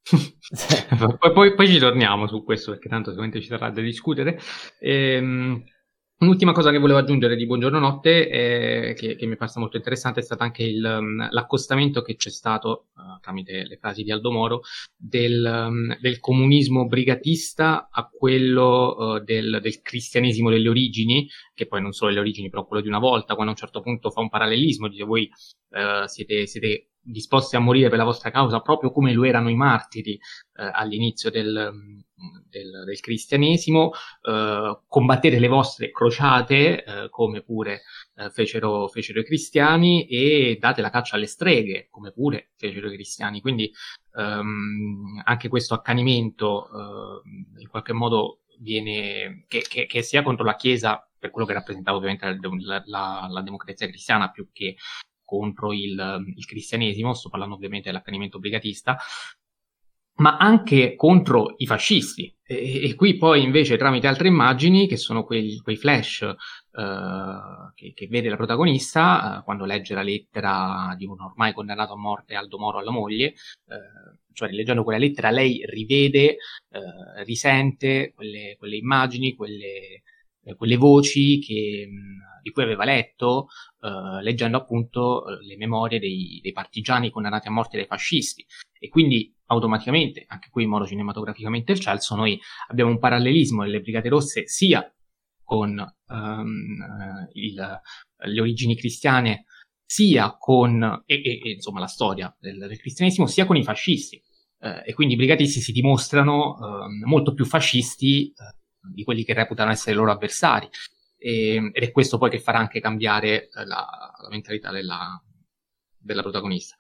poi, poi, poi, ci torniamo su questo perché tanto sicuramente ci sarà da discutere. Ehm, Un'ultima cosa che volevo aggiungere di Buongiorno Notte, eh, che, che, mi passa molto interessante, è stato anche il, um, l'accostamento che c'è stato, uh, tramite le frasi di Aldo Moro, del, um, del comunismo brigatista a quello uh, del, del, cristianesimo delle origini, che poi non solo le origini, però quello di una volta, quando a un certo punto fa un parallelismo, dice voi uh, siete, siete disposti a morire per la vostra causa, proprio come lo erano i martiri eh, all'inizio del, del, del cristianesimo, eh, combattere le vostre crociate, eh, come pure eh, fecero, fecero, i cristiani, e date la caccia alle streghe, come pure fecero i cristiani. Quindi ehm, anche questo accanimento eh, in qualche modo viene, che, che, che sia contro la Chiesa per quello che rappresentava ovviamente la, la, la, democrazia cristiana più che contro il, il cristianesimo, sto parlando ovviamente dell'accanimento brigatista, ma anche contro i fascisti. E, e, qui poi invece tramite altre immagini, che sono quei, quei flash uh, che, che, vede la protagonista uh, quando legge la lettera di un ormai condannato a morte Aldo Moro alla moglie, uh, cioè rileggendo quella lettera lei rivede, risente quelle, quelle immagini, quelle, quelle voci che, di cui aveva letto, leggendo appunto le memorie dei, dei partigiani condannati a morte dai fascisti. E quindi automaticamente, anche qui in modo cinematograficamente eccelso, noi abbiamo un parallelismo delle Brigate Rosse sia con um, il, le origini cristiane, sia con, e, e, insomma, la storia del, del, cristianesimo, sia con i fascisti. Uh, e quindi i brigatisti si dimostrano uh, molto più fascisti uh, di quelli che reputano essere i loro avversari. E, ed è questo poi che farà anche cambiare la, la mentalità della, della protagonista.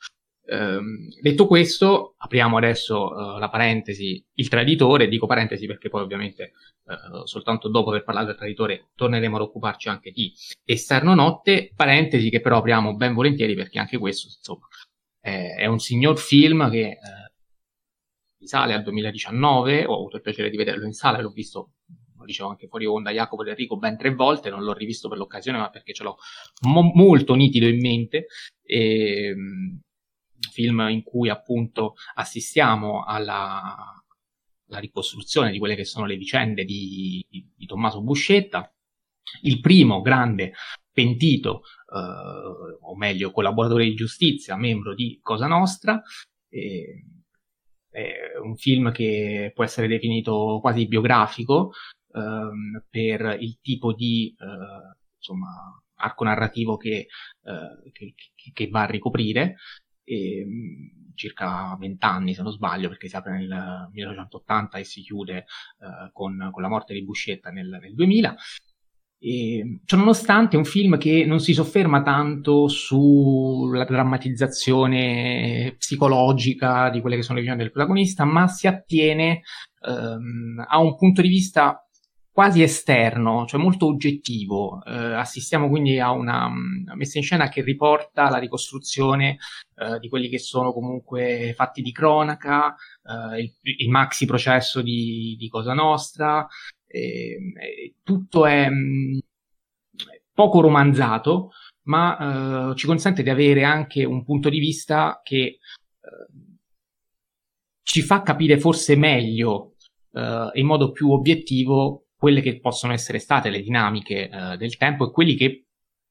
Ehm, detto questo, apriamo adesso uh, la parentesi, il traditore, dico parentesi perché poi ovviamente uh, soltanto dopo aver parlato del traditore torneremo ad occuparci anche di Esterno Notte, parentesi che però apriamo ben volentieri perché anche questo insomma è, è un signor film che uh, risale al 2019, ho avuto il piacere di vederlo in sala, l'ho visto dicevo anche fuori onda Jacopo ed Enrico ben tre volte, non l'ho rivisto per l'occasione ma perché ce l'ho mo- molto nitido in mente. E, ehm, film in cui appunto assistiamo alla, alla ricostruzione di quelle che sono le vicende di, di, di Tommaso Buscetta, il primo grande pentito, eh, o meglio collaboratore di giustizia, membro di Cosa Nostra, eh, è un film che può essere definito quasi biografico ehm, per il tipo di eh, insomma, arco narrativo che, eh, che, che, va a ricoprire e, mm, circa vent'anni se non sbaglio perché si apre nel 1980 e si chiude eh, con, con, la morte di Buscetta nel, nel 2000 e, cioè, nonostante è un film che non si sofferma tanto sulla drammatizzazione psicologica di quelle che sono le vicende del protagonista, ma si attiene ehm, a un punto di vista quasi esterno, cioè molto oggettivo. Eh, assistiamo quindi a una um, messa in scena che riporta la ricostruzione eh, di quelli che sono comunque fatti di cronaca, eh, il, il, maxi processo di, di Cosa Nostra, tutto è mh, mm, poco romanzato, ma eh, ci consente di avere anche un punto di vista che eh, ci fa capire forse meglio eh, in modo più obiettivo quelle che possono essere state le dinamiche eh, del tempo e quelli che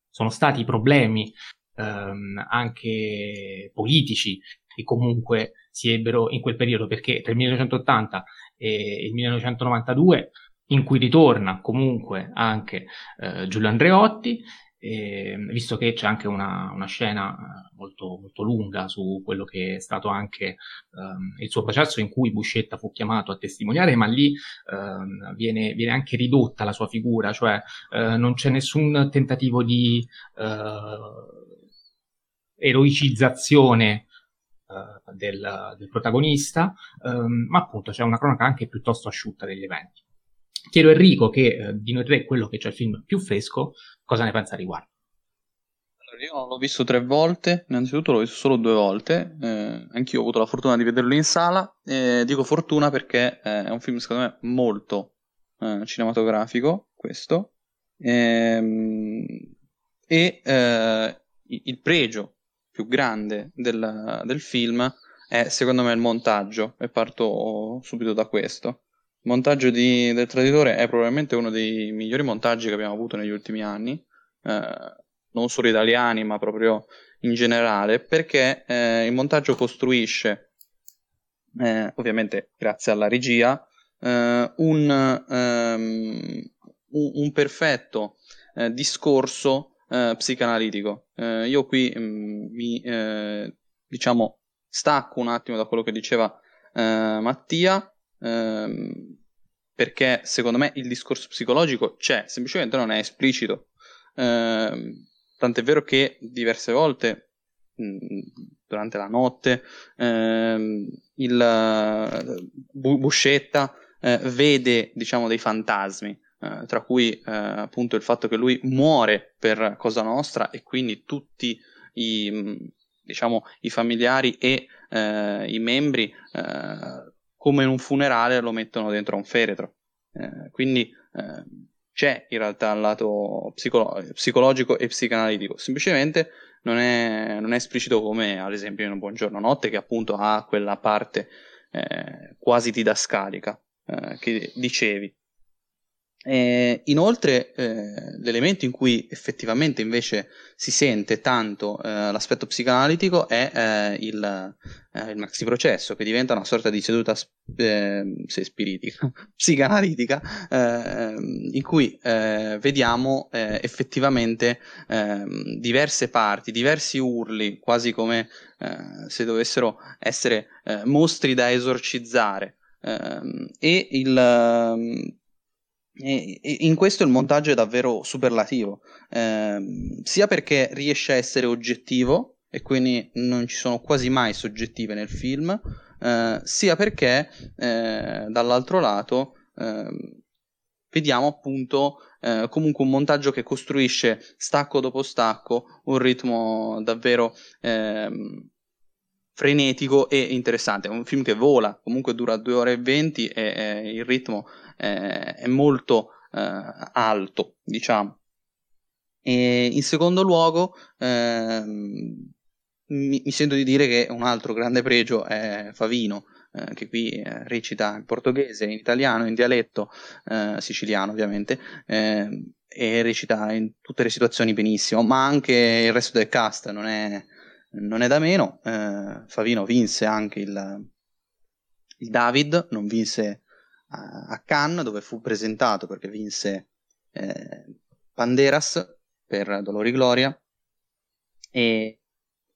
sono stati i problemi ehm, anche politici che comunque si ebbero in quel periodo, perché tra il 1980 e il 1992, in cui ritorna comunque anche eh, Giulio Andreotti, e, visto che c'è anche una, una scena eh, molto, molto, lunga su quello che è stato anche um, il suo processo in cui Buscetta fu chiamato a testimoniare, ma lì um, viene, viene, anche ridotta la sua figura, cioè uh, non c'è nessun tentativo di uh, eroicizzazione del, del, protagonista, um, ma appunto c'è una cronaca anche piuttosto asciutta degli eventi. Chiedo a Enrico, che eh, di noi tre è quello che c'è il film più fresco, cosa ne pensa riguardo? Allora, io l'ho visto tre volte, innanzitutto l'ho visto solo due volte, eh, anch'io ho avuto la fortuna di vederlo in sala, eh, dico fortuna perché eh, è un film secondo me molto eh, cinematografico, questo, ehm, e eh, il pregio più grande del, del film è secondo me il montaggio, e parto subito da questo il montaggio di, del Traditore è probabilmente uno dei migliori montaggi che abbiamo avuto negli ultimi anni, eh, non solo italiani, ma proprio in generale, perché eh, il montaggio costruisce, eh, ovviamente grazie alla regia, eh, un, um, un, perfetto eh, discorso eh, psicanalitico. io qui mh, mm, mi diciamo stacco un attimo da quello che diceva Mattia ehm, perché secondo me il discorso psicologico c'è, semplicemente non è esplicito. Ehm, tant'è vero che diverse volte durante la notte ehm, il Buscetta eh, vede diciamo dei fantasmi eh, tra cui eh, appunto il fatto che lui muore per Cosa Nostra e quindi tutti i, diciamo, i familiari e eh, i membri eh, come in un funerale lo mettono dentro un feretro. Eh, quindi eh, c'è in realtà il lato psicolo- psicologico e psicanalitico, semplicemente non è, non è, esplicito come ad esempio in un Buongiorno Notte che appunto ha quella parte eh, quasi didascalica eh, che dicevi. E inoltre, eh, l'elemento in cui effettivamente invece si sente tanto eh, l'aspetto psicanalitico è eh, il, eh, il maxi processo, che diventa una sorta di seduta ehm, se spiritica, psicanalitica, ehm, in cui eh, vediamo eh, effettivamente ehm, diverse parti, diversi urli, quasi come se dovessero essere mostri da esorcizzare. e il e in questo il montaggio è davvero superlativo, eh, sia perché riesce a essere oggettivo e quindi non ci sono quasi mai soggettive nel film, eh, sia perché eh, dall'altro lato ehm, vediamo appunto eh, comunque un montaggio che costruisce stacco dopo stacco un ritmo davvero ehm, frenetico e interessante. È un film che vola, comunque dura 2 ore e 20 e, e il ritmo eh, è molto eh, alto, diciamo. E in secondo luogo, eh, mi, mi, sento di dire che un altro grande pregio è Favino, eh, che qui eh, recita in portoghese, in italiano, in dialetto eh, siciliano ovviamente, e recita in tutte le situazioni benissimo, ma anche il resto del cast non è, non è da meno. Favino vinse anche il, il David, non vinse a Cannes dove fu presentato perché vinse eh, Banderas per Dolori Gloria. E,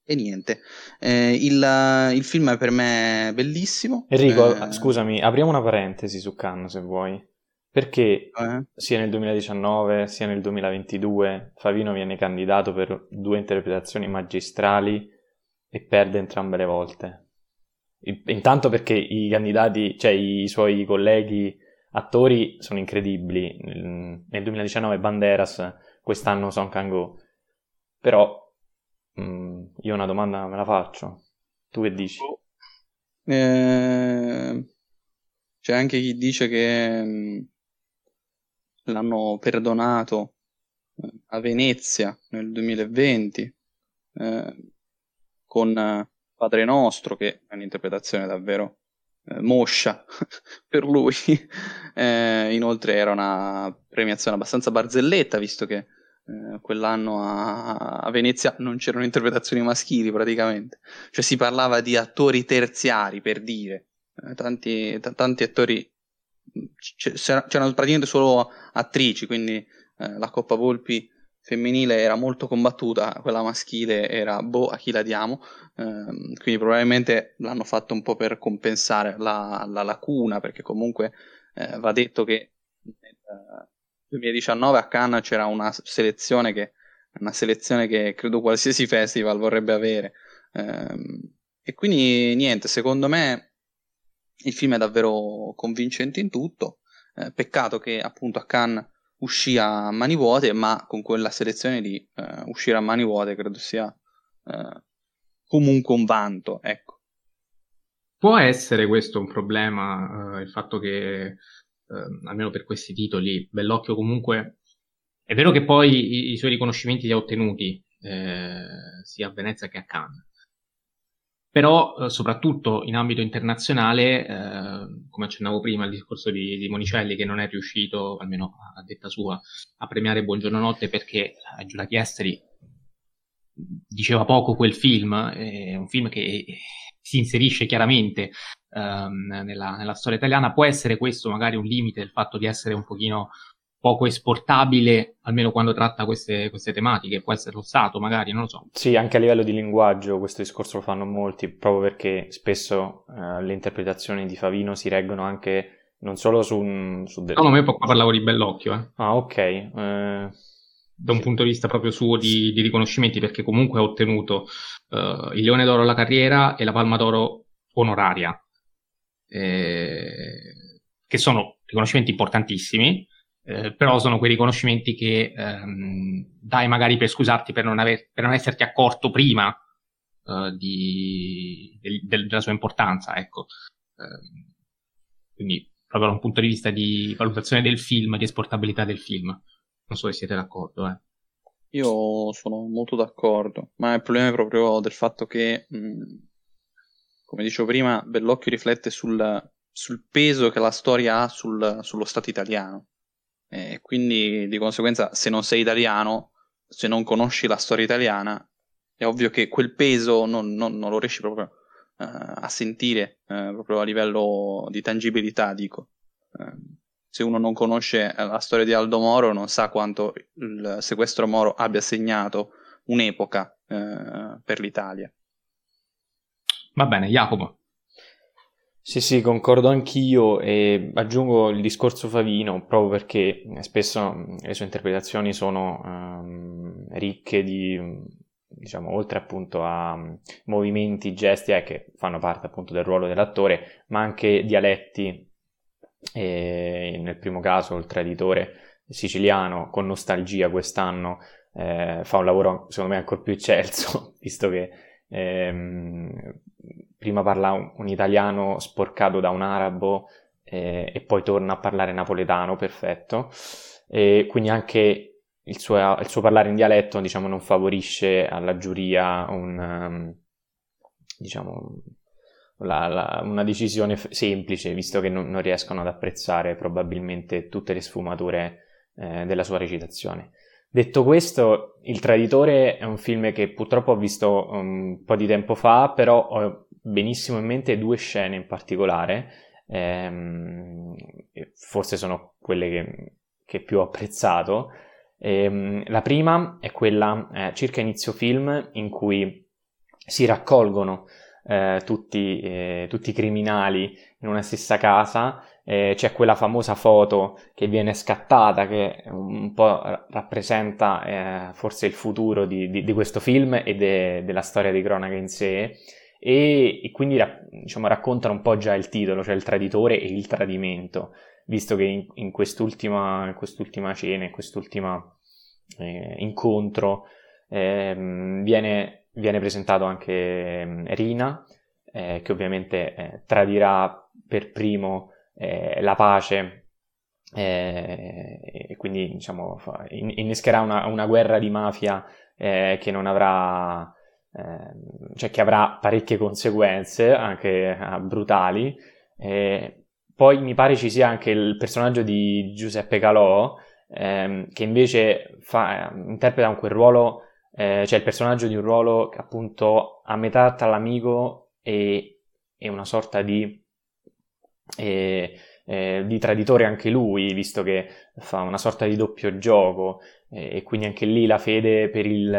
e niente. Eh, il, il, film è per me bellissimo. Enrico eh, scusami apriamo una parentesi su Cannes se vuoi perché eh? sia nel 2019 sia nel 2022 Favino viene candidato per due interpretazioni magistrali e perde entrambe le volte Intanto perché i candidati, cioè i suoi colleghi attori sono incredibili. Nel 2019 Banderas, quest'anno Song Kang-ho. Però mh, mm, io una domanda me la faccio. Tu che dici? Oh. Eh, c'è anche chi dice che mm, l'hanno perdonato eh, a Venezia nel 2020 eh, con Padre Nostro, che è un'interpretazione davvero eh, moscia per lui. eh, inoltre era una premiazione abbastanza barzelletta, visto che eh, quell'anno a, a, Venezia non c'erano interpretazioni maschili praticamente. Cioè si parlava di attori terziari, per dire. Eh, tanti, t- tanti attori... C'erano praticamente solo attrici, quindi eh, la Coppa Volpi femminile era molto combattuta, quella maschile era boh, a chi la diamo, ehm, quindi probabilmente l'hanno fatto un po' per compensare la, la lacuna, perché comunque eh, va detto che nel 2019 a Cannes c'era una selezione che, una selezione che credo qualsiasi festival vorrebbe avere. Ehm, e quindi niente, secondo me il film è davvero convincente in tutto. Eh, peccato che appunto a Cannes uscì a mani vuote, ma con quella selezione di uh, uscire a mani vuote credo sia uh, comunque un vanto, ecco. Può essere questo un problema, uh, il fatto che, almeno per questi titoli, Bellocchio comunque... È vero che poi i, i suoi riconoscimenti li ha ottenuti, eh, sia a Venezia che a Cannes, però eh, soprattutto in ambito internazionale, eh, come accennavo prima, il discorso di, di, Monicelli che non è riuscito, almeno a detta sua, a premiare Buongiorno Notte perché ai giurati esteri diceva poco quel film, è un film che si inserisce chiaramente ehm, nella, nella, storia italiana, può essere questo magari un limite del fatto di essere un pochino poco esportabile, almeno quando tratta queste, queste, tematiche, può essere lo Stato magari, non lo so. Sì, anche a livello di linguaggio questo discorso lo fanno molti, proprio perché spesso eh, le interpretazioni di Favino si reggono anche non solo su... su del... No, no, io qua parlavo di Bellocchio. Eh. Ah, ok. Eh, da un sì. punto di vista proprio suo di, di riconoscimenti, perché comunque ha ottenuto uh, il Leone d'Oro alla carriera e la Palma d'Oro onoraria, eh, che sono riconoscimenti importantissimi, eh, però sono quei riconoscimenti che ehm, dai magari per scusarti per non, aver, per non esserti accorto prima eh, di, del, del, della sua importanza, ecco. Eh, quindi proprio da un punto di vista di valutazione del film, di esportabilità del film. Non so se siete d'accordo, eh. Io sono molto d'accordo, ma il problema è proprio del fatto che, mh, come dicevo prima, Bellocchio riflette sul, sul peso che la storia ha sul, sullo Stato italiano. E quindi, di conseguenza, se non sei italiano, se non conosci la storia italiana, è ovvio che quel peso non, non, non lo riesci proprio uh, a sentire, uh, proprio a livello di tangibilità, dico. Uh, se uno non conosce la storia di Aldo Moro, non sa quanto il sequestro Moro abbia segnato un'epoca per l'Italia. Va bene, Jacopo. Sì, sì, concordo anch'io e aggiungo il discorso Favino proprio perché spesso le sue interpretazioni sono um, ricche di, diciamo, oltre appunto a movimenti, gesti eh, che fanno parte appunto del ruolo dell'attore, ma anche dialetti. E nel primo caso il traditore siciliano con nostalgia quest'anno eh, fa un lavoro secondo me ancora più eccelso, visto che ehm, prima parla un, italiano sporcato da un arabo eh, e poi torna a parlare napoletano, perfetto. E quindi anche il suo, il suo, parlare in dialetto diciamo, non favorisce alla giuria un, um, diciamo, la, la, una decisione f- semplice, visto che non, non, riescono ad apprezzare probabilmente tutte le sfumature eh, della sua recitazione. Detto questo, Il Traditore è un film che purtroppo ho visto un po' di tempo fa, però ho benissimo in mente due scene in particolare, ehm, forse sono quelle che, che più ho apprezzato. Ehm, la prima è quella eh, circa inizio film in cui si raccolgono eh, tutti, eh, tutti, i criminali in una stessa casa. Eh, c'è quella famosa foto che viene scattata che un po' rappresenta eh, forse il futuro di, di, di questo film e de, della storia di cronaca in sé. E, e quindi diciamo, raccontano un po' già il titolo, cioè il traditore e il tradimento, visto che in, in, quest'ultima, in quest'ultima, cena, in quest'ultimo eh, incontro eh, viene, viene, presentato anche eh, Rina, eh, che ovviamente eh, tradirà per primo eh, la pace e quindi diciamo, innescherà una, una guerra di mafia che non avrà Ehm, cioè che avrà parecchie conseguenze, anche uh, brutali. Poi mi pare ci sia anche il personaggio di Giuseppe Calò, ehm, che invece fa, interpreta un quel ruolo, eh, cioè il personaggio di un ruolo che appunto a metà tra l'amico e, e una sorta di... Eh, eh, di traditore anche lui, visto che fa una sorta di doppio gioco e quindi anche lì la fede per il,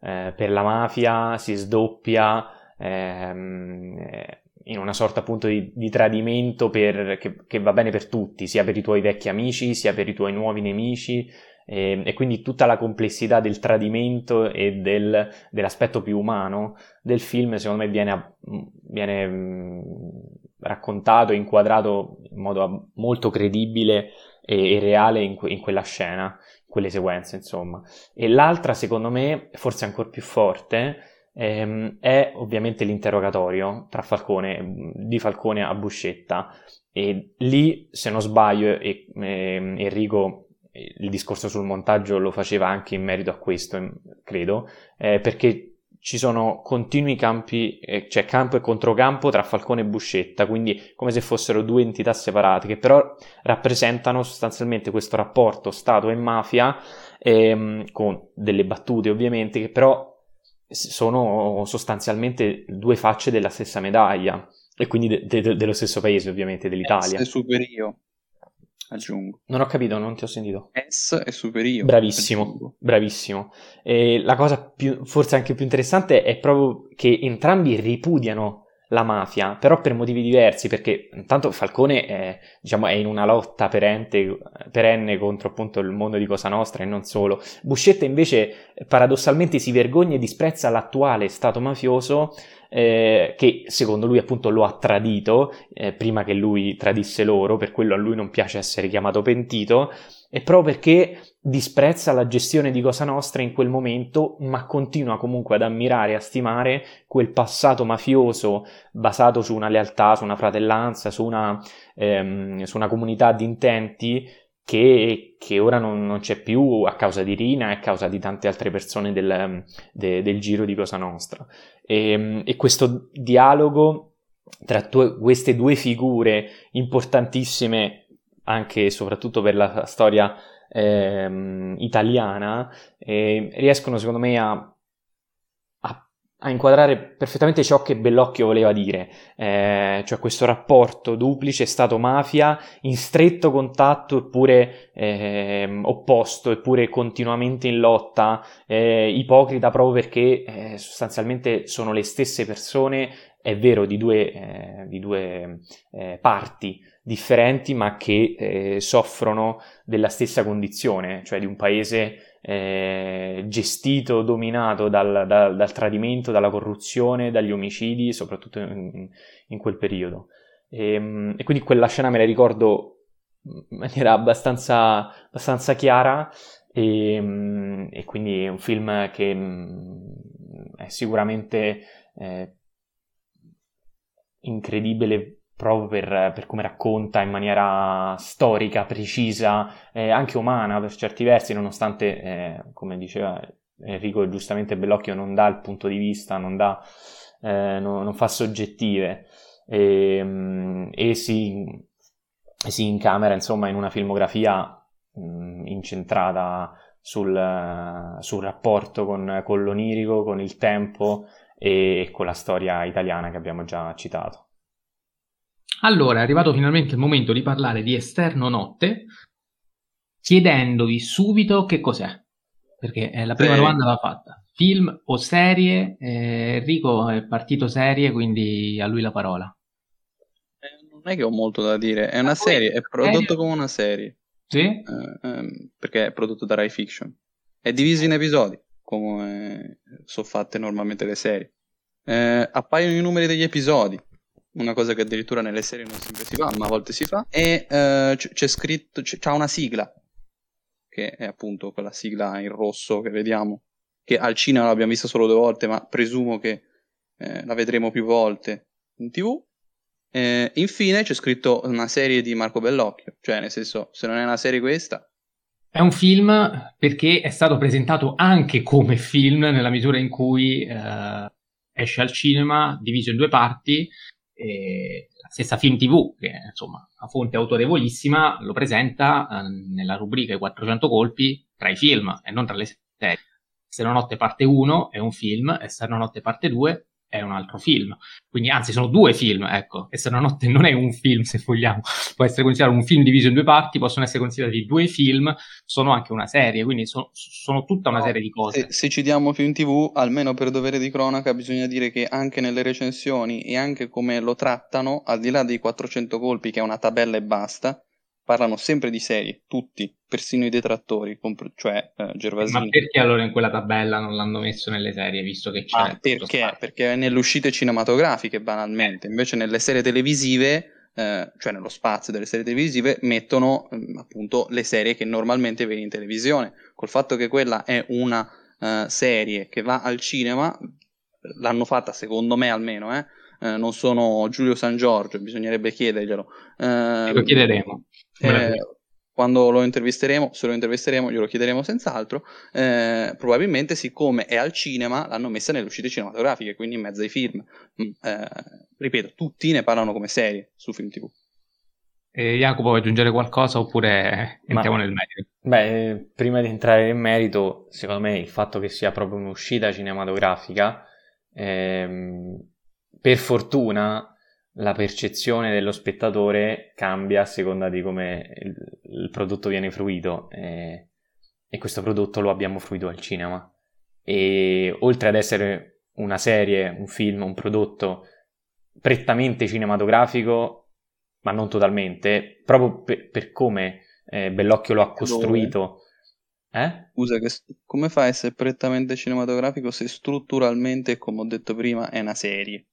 eh, per la mafia si sdoppia ehm, eh, in una sorta appunto di, di tradimento per, che, che, va bene per tutti, sia per i tuoi vecchi amici, sia per i tuoi nuovi nemici. E, e quindi tutta la complessità del tradimento e del, dell'aspetto più umano del film, secondo me, viene, viene mh, raccontato e inquadrato in modo molto credibile e, e reale in, in quella scena quelle sequenze, insomma. E l'altra, secondo me, forse ancora più forte, ehm, è ovviamente l'interrogatorio tra Falcone, di Falcone a Buscetta. E lì, se non sbaglio, e, e, Enrico il discorso sul montaggio lo faceva anche in merito a questo, credo, eh, perché ci sono continui campi, eh, cioè campo e controcampo tra Falcone e Buscetta, quindi come se fossero due entità separate, che però rappresentano sostanzialmente questo rapporto Stato e mafia, ehm, con delle battute ovviamente, che però sono sostanzialmente due facce della stessa medaglia, e quindi de- de- dello stesso paese ovviamente, dell'Italia. È superiore aggiungo. Non ho capito, non ti ho sentito. S è superiore. Bravissimo, aggiungo. bravissimo. E la cosa più, forse anche più interessante è proprio che entrambi ripudiano la mafia, però per motivi diversi, perché intanto Falcone è, diciamo, è in una lotta perente, perenne contro appunto il mondo di Cosa Nostra e non solo. Buscetta invece paradossalmente si vergogna e disprezza l'attuale stato mafioso eh, che secondo lui appunto lo ha tradito eh, prima che lui tradisse loro, per quello a lui non piace essere chiamato pentito, e proprio perché disprezza la gestione di Cosa Nostra in quel momento, ma continua comunque ad ammirare e a stimare quel passato mafioso basato su una lealtà, su una fratellanza, su una, ehm, su una comunità di intenti che, che ora non, non, c'è più a causa di Rina e a causa di tante altre persone del, de, del giro di Cosa Nostra. E, e questo dialogo tra tu, queste due figure importantissime anche e soprattutto per la storia eh, italiana, eh, riescono secondo me a a inquadrare perfettamente ciò che Bellocchio voleva dire, eh, cioè questo rapporto duplice Stato-mafia in stretto contatto eppure eh, opposto, eppure continuamente in lotta, eh, ipocrita proprio perché eh, sostanzialmente sono le stesse persone, è vero, di due, eh, di due eh, parti differenti ma che soffrono della stessa condizione, cioè di un paese eh, gestito, dominato dal, dal, dal, tradimento, dalla corruzione, dagli omicidi, soprattutto in, in quel periodo. E, ehm, e, quindi quella scena me la ricordo in maniera abbastanza, abbastanza chiara e, ehm, e, quindi è un film che mm, è sicuramente eh, incredibile proprio per, per, come racconta in maniera storica, precisa, eh, anche umana per certi versi, nonostante, eh, come diceva Enrico giustamente Bellocchio, non dà il punto di vista, non, dà, eh, no, non fa soggettive e, ehm, e, si, si, incamera insomma in una filmografia mh, mm, incentrata sul, sul rapporto con, con l'onirico, con il tempo e con la storia italiana che abbiamo già citato. Allora è arrivato finalmente il momento di parlare di Esterno Notte, chiedendovi subito che cos'è, perché la prima sì. domanda va fatta. Film o serie? Eh, Enrico è partito serie, quindi a lui la parola. Eh, non è che ho molto da dire, è una serie, è prodotto serie? come una serie. Sì? Eh, ehm, perché è prodotto da Rai Fiction. È diviso in episodi, come sono fatte normalmente le serie. Eh, appaiono i numeri degli episodi una cosa che addirittura nelle serie non sempre si fa, ma a volte si fa, e uh, c- c'è scritto, c- c'ha una sigla, che è appunto quella sigla in rosso che vediamo, che al cinema l'abbiamo vista solo due volte, ma presumo che eh, la vedremo più volte in tv. Eh, infine c'è scritto una serie di Marco Bellocchio, cioè nel senso, se non è una serie questa... È un film perché è stato presentato anche come film nella misura in cui eh, esce al cinema, diviso in due parti, e la stessa Film TV, che è insomma una fonte autorevolissima, lo presenta eh, nella rubrica I 400 colpi tra i film e non tra le serie. Notte parte 1 è un film, e Notte parte 2 è un altro film. Quindi, anzi, sono due film, ecco. Esterna Notte non è un film, se vogliamo. Può essere considerato un film diviso in due parti, possono essere considerati due film, sono anche una serie, quindi so, sono tutta una serie di cose. Se, se ci diamo film TV, almeno per dovere di cronaca, bisogna dire che anche nelle recensioni e anche come lo trattano, al di là dei 400 colpi, che è una tabella e basta, parlano sempre di serie, tutti, persino i detrattori, comp- cioè eh, Gervasini. Ma perché allora in quella tabella non l'hanno messo nelle serie, visto che c'è? Ah, perché? Perché nelle uscite cinematografiche, banalmente, invece nelle serie televisive, eh, cioè nello spazio delle serie televisive, mettono eh, appunto le serie che normalmente vedi in televisione. Col fatto che quella è una eh, serie che va al cinema, l'hanno fatta secondo me almeno, eh, eh, non sono Giulio San Giorgio, bisognerebbe chiederglielo. Lo chiederemo. Eh, quando lo intervisteremo, se lo intervisteremo, glielo chiederemo senz'altro. Eh, probabilmente, siccome è al cinema, l'hanno messa nelle uscite cinematografiche, quindi in mezzo ai film. Mm, eh, ripeto, tutti ne parlano come serie su film TV. E Jacopo, vuoi aggiungere qualcosa oppure entriamo Ma, nel merito? Beh, prima di entrare nel merito, secondo me il fatto che sia proprio un'uscita cinematografica, ehm, per fortuna la percezione dello spettatore cambia a seconda di come il, il prodotto viene fruito e, e, questo prodotto lo abbiamo fruito al cinema e oltre ad essere una serie, un film, un prodotto prettamente cinematografico ma non totalmente, proprio per, per come eh, Bellocchio lo ha costruito Eh? Scusa, che, come fa a essere prettamente cinematografico se strutturalmente, come ho detto prima, è una serie?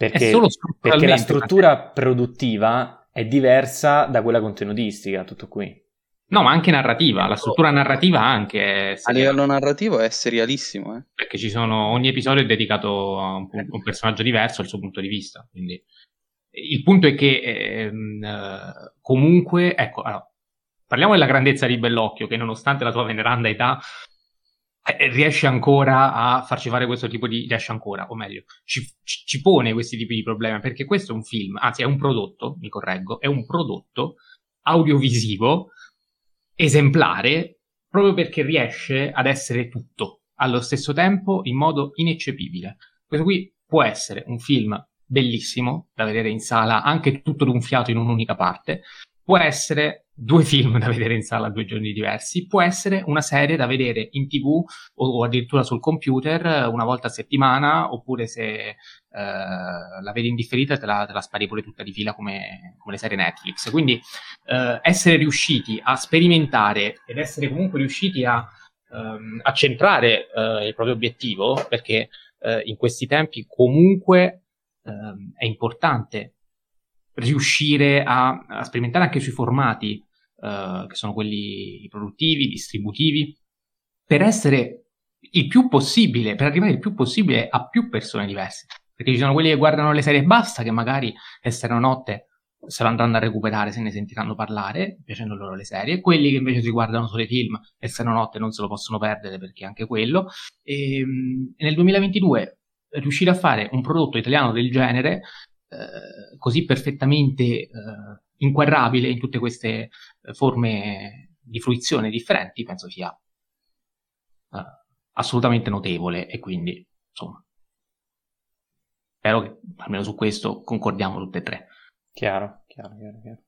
Perché, perché la struttura produttiva è diversa da quella contenutistica, tutto qui. No, ma anche narrativa, la struttura narrativa anche A livello narrativo è serialissimo, eh? Perché ci sono, ogni episodio è dedicato a un, un personaggio diverso, al suo punto di vista, quindi... Il punto è che ehm, comunque, ecco, allora, parliamo della grandezza di Bellocchio, che nonostante la sua veneranda età riesce ancora a farci fare questo tipo di... riesce ancora, o meglio, ci, ci, pone questi tipi di problemi, perché questo è un film, anzi è un prodotto, mi correggo, è un prodotto audiovisivo esemplare proprio perché riesce ad essere tutto allo stesso tempo in modo ineccepibile. Questo qui può essere un film bellissimo da vedere in sala, anche tutto d'un fiato in un'unica parte, può essere due film da vedere in sala due giorni diversi, può essere una serie da vedere in tv o, addirittura sul computer una volta a settimana, oppure se eh, la vedi indifferita te la, te la spari pure tutta di fila come, come le serie Netflix. Quindi eh, essere riusciti a sperimentare ed essere comunque riusciti a, ehm, a centrare eh, il proprio obiettivo, perché eh, in questi tempi comunque ehm, è importante riuscire a, a sperimentare anche sui formati, uh, che sono quelli produttivi, distributivi, per essere il più possibile, per arrivare il più possibile a più persone diverse. Perché ci sono quelli che guardano le serie e basta, che magari esterno notte se lo andranno a recuperare, se ne sentiranno parlare, piacendo loro le serie. Quelli che invece si guardano solo i film esterno notte non se lo possono perdere perché anche quello. E, ehm, e nel 2022 riuscire a fare un prodotto italiano del genere eh, così perfettamente eh, inquadrabile in tutte queste eh, forme di fruizione differenti, penso sia eh, assolutamente notevole e quindi, insomma, spero che almeno su questo concordiamo tutte e tre. Chiaro, chiaro, chiaro, chiaro.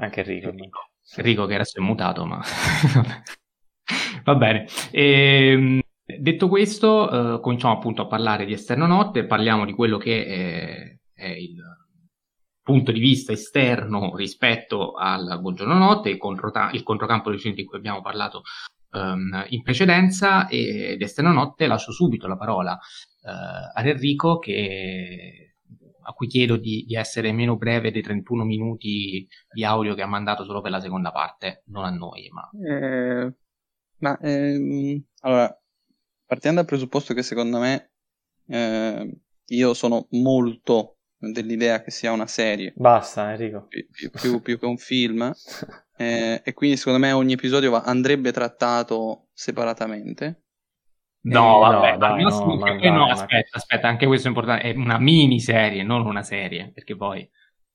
Anche Enrico. Enrico, Enrico che adesso è mutato, ma... Va bene. E, ehm, Detto questo, eh, cominciamo appunto a parlare di esterno notte, parliamo di quello che è, è, il punto di vista esterno rispetto al buongiorno notte, il, controta- il controcampo di di cui abbiamo parlato um, in precedenza, ed esterno notte lascio subito la parola uh, ad Enrico che, a cui chiedo di, di, essere meno breve dei 31 minuti di audio che ha mandato solo per la seconda parte, non a noi, ma... Eh, ma ehm, allora partendo dal presupposto che secondo me eh, io sono molto dell'idea che sia una serie. Basta, Enrico. Più, più, più, più che un film. eh, e quindi secondo me ogni episodio va, andrebbe trattato separatamente. No, eh, vabbè, no, dai, no, ma dai, no, aspetta, aspetta, anche questo è importante, è una miniserie, non una serie, perché poi...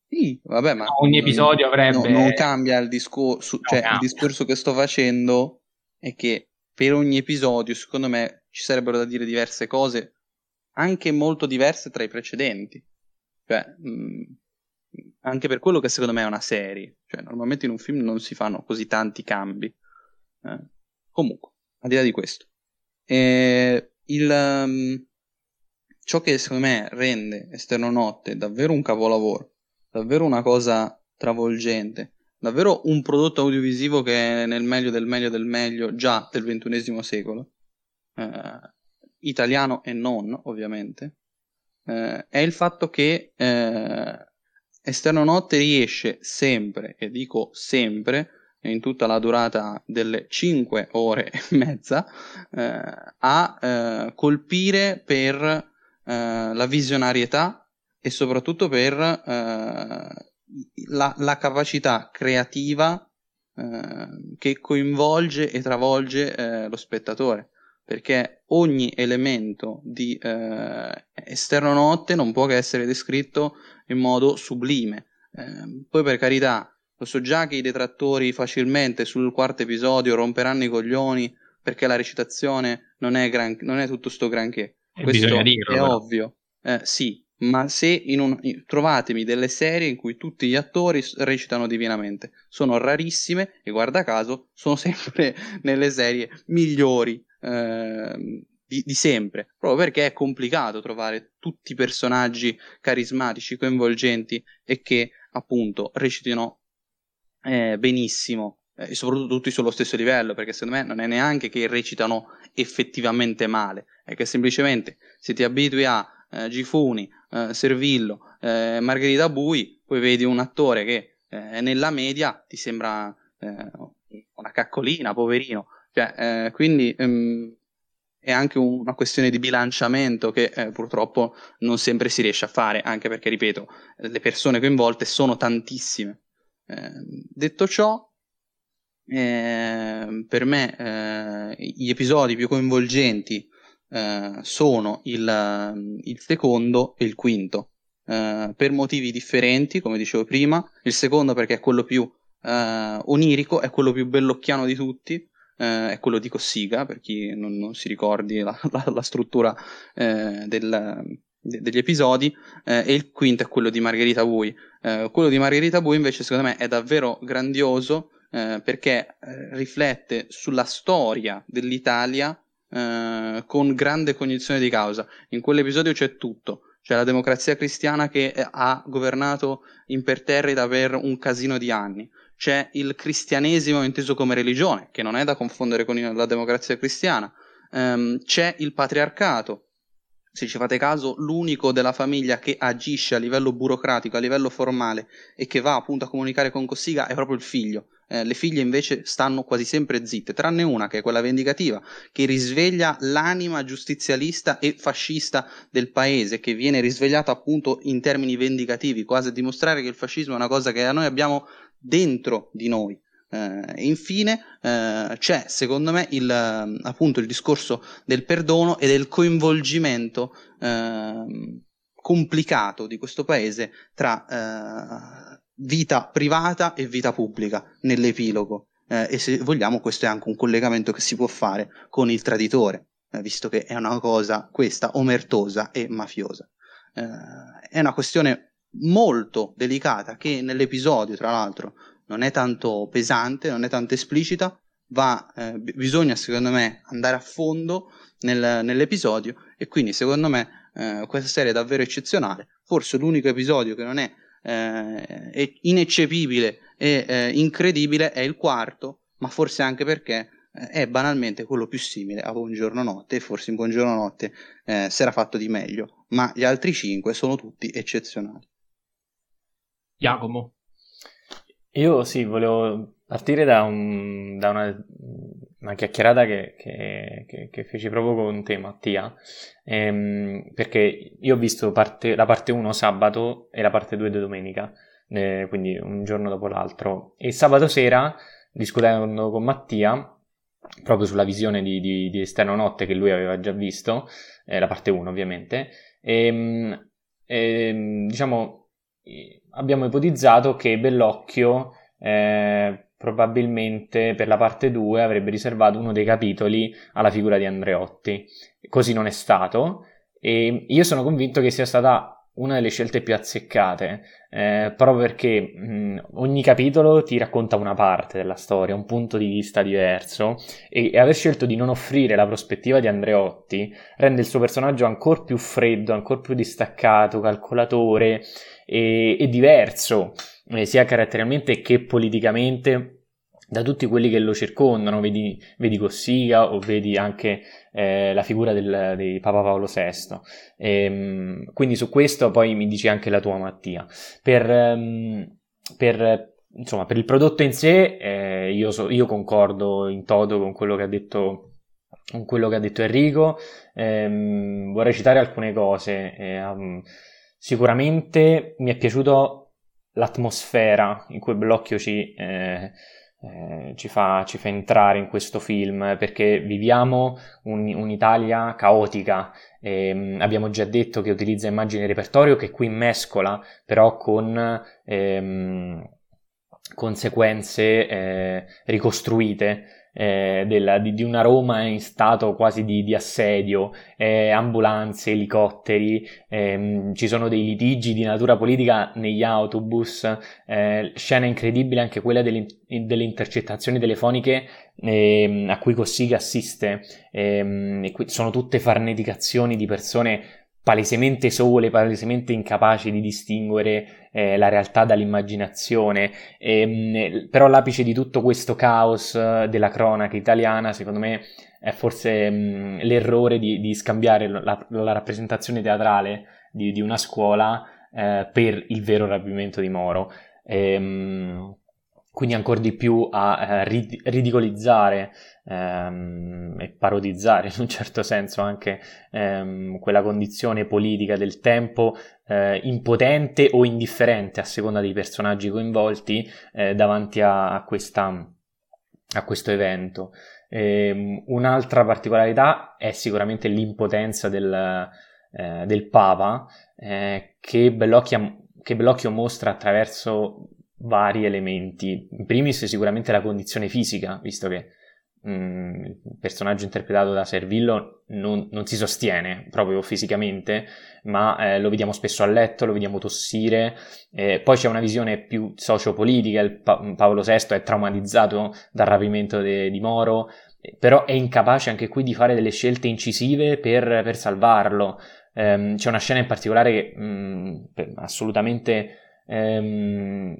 Sì, vabbè, ma... Ogni episodio avrebbe... No, non cambia il discorso, cioè cambia. il discorso che sto facendo è che per ogni episodio, secondo me, ci sarebbero da dire diverse cose, anche molto diverse tra i precedenti. Cioè, mh, mm, anche per quello che secondo me è una serie. Cioè, normalmente in un film non si fanno così tanti cambi. Eh, comunque, al di là di questo. Eh, il, um, ciò che secondo me rende Esterno Notte davvero un capolavoro, davvero una cosa travolgente, davvero un prodotto audiovisivo che è nel meglio del meglio del meglio già del ventunesimo secolo, eh, italiano e non ovviamente, eh, è il fatto che eh, Esterno Notte riesce sempre, e dico sempre, in tutta la durata delle 5 ore e mezza, eh, a eh, colpire per eh, la visionarietà e soprattutto per la, la capacità creativa che coinvolge e travolge eh, lo spettatore perché ogni elemento di eh, esterno notte non può che essere descritto in modo sublime. Eh, poi per carità lo so già che i detrattori facilmente sul quarto episodio romperanno i coglioni perché la recitazione non è, gran, non è tutto sto granché. Questo dirlo, è però. ovvio. Eh, sì ma se in un, trovatemi delle serie in cui tutti gli attori recitano divinamente, sono rarissime e guarda caso sono sempre nelle serie migliori eh, di, di, sempre, proprio perché è complicato trovare tutti i personaggi carismatici, coinvolgenti e che appunto recitino eh, benissimo e soprattutto tutti sullo stesso livello, perché secondo me non è neanche che recitano effettivamente male, è che semplicemente se ti abitui a eh, Gifuni, eh, Servillo, eh, Margherita Bui, poi vedi un attore che eh, nella media ti sembra eh, una caccolina, poverino, cioè, eh, quindi ehm, è anche un, una questione di bilanciamento che purtroppo non sempre si riesce a fare, anche perché, ripeto, le persone coinvolte sono tantissime. detto ciò, eh, per me eh, gli episodi più coinvolgenti eh, sono il, il, secondo e il quinto, eh, per motivi differenti, come dicevo prima. Il secondo perché è quello più eh, onirico, è quello più bellocchiano di tutti, eh, è quello di Cossiga, per chi non, non si ricordi la, la, la struttura del, degli episodi eh, e il quinto è quello di Margherita Bui. Eh, quello di Margherita Bui invece secondo me è davvero grandioso eh, perché eh, riflette sulla storia dell'Italia eh, con grande cognizione di causa. In quell'episodio c'è tutto. C'è la democrazia cristiana che eh, ha governato imperterrita per un casino di anni. C'è il cristianesimo inteso come religione, che non è da confondere con la democrazia cristiana. Um, c'è il patriarcato, se ci fate caso, l'unico della famiglia che agisce a livello burocratico, a livello formale e che va appunto a comunicare con Cossiga è proprio il figlio. Eh, le figlie invece stanno quasi sempre zitte, tranne una che è quella vendicativa, che risveglia l'anima giustizialista e fascista del paese, che viene risvegliata appunto in termini vendicativi, quasi a dimostrare che il fascismo è una cosa che noi abbiamo dentro di noi. Eh, infine eh, c'è secondo me il, appunto il discorso del perdono e del coinvolgimento eh, complicato di questo paese tra eh, vita privata e vita pubblica nell'epilogo. Eh, e se vogliamo questo è anche un collegamento che si può fare con il traditore, eh, visto che è una cosa questa omertosa e mafiosa. è una questione molto delicata che nell'episodio, tra l'altro, non è tanto pesante, non è tanto esplicita, va, eh, bisogna secondo me andare a fondo nel, nell'episodio e quindi secondo me eh, questa serie è davvero eccezionale, forse l'unico episodio che non è, eh, ineccepibile e eh, incredibile è il quarto, ma forse anche perché eh, è banalmente quello più simile a Buongiorno Notte e forse in Buongiorno Notte eh, si era fatto di meglio, ma gli altri cinque sono tutti eccezionali. Jacomo. Io sì, volevo partire da, un, da una, una, chiacchierata che, che, che, che, feci proprio con te, Mattia, ehm, perché io ho visto parte, la parte 1 sabato e la parte 2 di domenica, eh, quindi un giorno dopo l'altro. E sabato sera, discutendo con Mattia, proprio sulla visione di, di, di Esterno Notte che lui aveva già visto, eh, la parte 1 ovviamente, e, ehm, e, ehm, diciamo abbiamo ipotizzato che Bellocchio eh, probabilmente per la parte 2 avrebbe riservato uno dei capitoli alla figura di Andreotti. Così non è stato e io sono convinto che sia stata una delle scelte più azzeccate, eh, proprio perché mh, ogni capitolo ti racconta una parte della storia, un punto di vista diverso e, e, aver scelto di non offrire la prospettiva di Andreotti rende il suo personaggio ancora più freddo, ancora più distaccato, calcolatore e, e diverso, eh, sia caratterialmente che politicamente da tutti quelli che lo circondano, vedi, vedi Cossiga o vedi anche eh, la figura del, di Papa Paolo VI. E, ehm, quindi su questo poi mi dici anche la tua Mattia. Per, um, per, insomma, per il prodotto in sé eh, io, so, io, concordo in toto con quello che ha detto, che ha detto Enrico. Eh, vorrei citare alcune cose. Um, sicuramente mi è piaciuto l'atmosfera in cui Blocchio ci eh, ci, fa, ci, fa, entrare in questo film perché viviamo un, un'Italia caotica. Eh, abbiamo già detto che utilizza immagini di repertorio che qui mescola però con ehm, conseguenze eh, ricostruite eh, della, di, di, una Roma in stato quasi di, di assedio, eh, ambulanze, elicotteri, ehm, ci sono dei litigi di natura politica negli autobus, eh, scena incredibile anche quella delle, delle intercettazioni telefoniche ehm, a cui Cossiga assiste, ehm, sono tutte farneticazioni di persone palesemente sole, palesemente incapaci di distinguere eh, la realtà dall'immaginazione. E, ehm, però l'apice di tutto questo caos eh, della cronaca italiana, secondo me, è forse mh, l'errore di, di scambiare la, la, rappresentazione teatrale di, di una scuola eh, per il vero rapimento di Moro. E, mh, quindi ancora di più a eh, rid- ridicolizzare ehm, e parodizzare in un certo senso anche ehm, quella condizione politica del tempo eh, impotente o indifferente a seconda dei personaggi coinvolti eh, davanti a, a, questa, a, questo evento. Ehm, un'altra particolarità è sicuramente l'impotenza del, eh, del Papa eh, che Bellocchio, che Bellocchio mostra attraverso vari elementi. In primis sicuramente la condizione fisica, visto che mh, il personaggio interpretato da Servillo non, non si sostiene proprio fisicamente, ma eh, lo vediamo spesso a letto, lo vediamo tossire. Eh, poi c'è una visione più sociopolitica, pa- Paolo VI è traumatizzato dal rapimento de- di Moro, però è incapace anche qui di fare delle scelte incisive per, per salvarlo. Um, c'è una scena in particolare che mm, assolutamente um,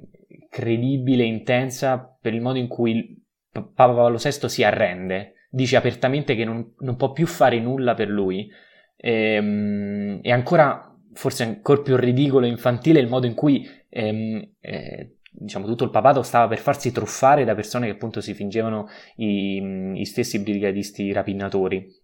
credibile, intensa per il modo in cui Papa Paolo VI si arrende, dice apertamente che non, non può più fare nulla per lui. E, ehm, e, ancora, forse ancora più ridicolo e infantile, il modo in cui ehm, eh, diciamo, tutto il papato stava per farsi truffare da persone che appunto si fingevano i, i stessi brigadisti rapinatori.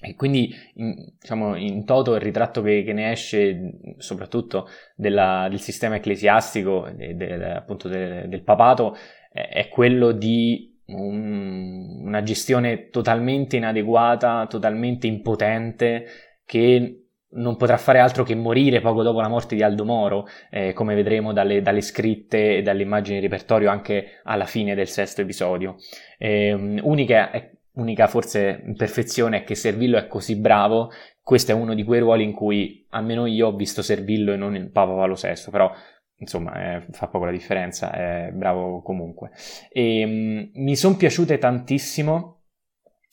E quindi, in, diciamo, in toto il ritratto che, che ne esce, soprattutto della, del sistema ecclesiastico, de, de, appunto de, del papato, è, è quello di un, una gestione totalmente inadeguata, totalmente impotente, che non potrà fare altro che morire poco dopo la morte di Aldo Moro, eh, come vedremo dalle, dalle, scritte e dalle immagini di repertorio anche alla fine del sesto episodio. Eh, unica, unica forse imperfezione è che Servillo è così bravo, questo è uno di quei ruoli in cui almeno io ho visto Servillo e non il Papa Paolo VI, però insomma eh, fa poco la differenza, è bravo comunque. E, mh, mm, mi sono piaciute tantissimo,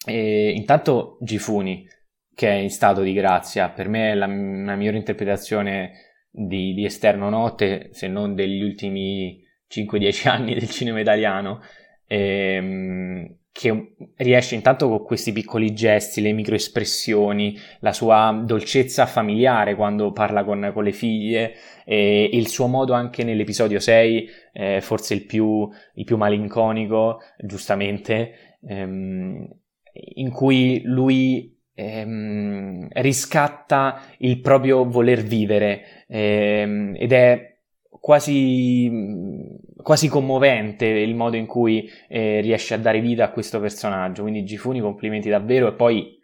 e, intanto Gifuni, che è in stato di grazia. Per me è la, la migliore interpretazione di, di, Esterno Notte, se non degli ultimi 5-10 anni del cinema italiano, ehm, che riesce intanto con questi piccoli gesti, le microespressioni, la sua dolcezza familiare quando parla con, con le figlie e il suo modo anche nell'episodio 6, eh, forse il più, il più malinconico, giustamente, ehm, in cui lui ehm, riscatta il proprio voler vivere ehm, ed è quasi, quasi, commovente il modo in cui eh, riesce a dare vita a questo personaggio. Quindi Gifuni, complimenti davvero. E poi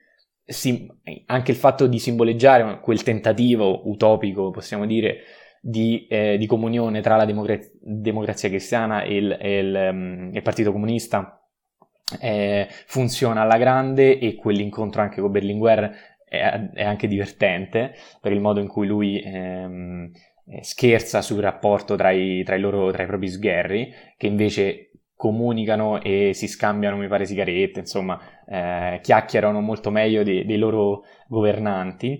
sim- anche il fatto di simboleggiare quel tentativo utopico, possiamo dire, di, eh, di comunione tra la democra- democrazia cristiana e il, e il, um, il Partito Comunista eh, funziona alla grande e quell'incontro anche con Berlinguer è, anche divertente per il modo in cui lui ehm, eh, scherza sul rapporto tra i, tra, i loro, tra i propri sgherri, che invece comunicano e si scambiano, mi pare, sigarette, insomma, eh, chiacchierano molto meglio dei, dei loro governanti.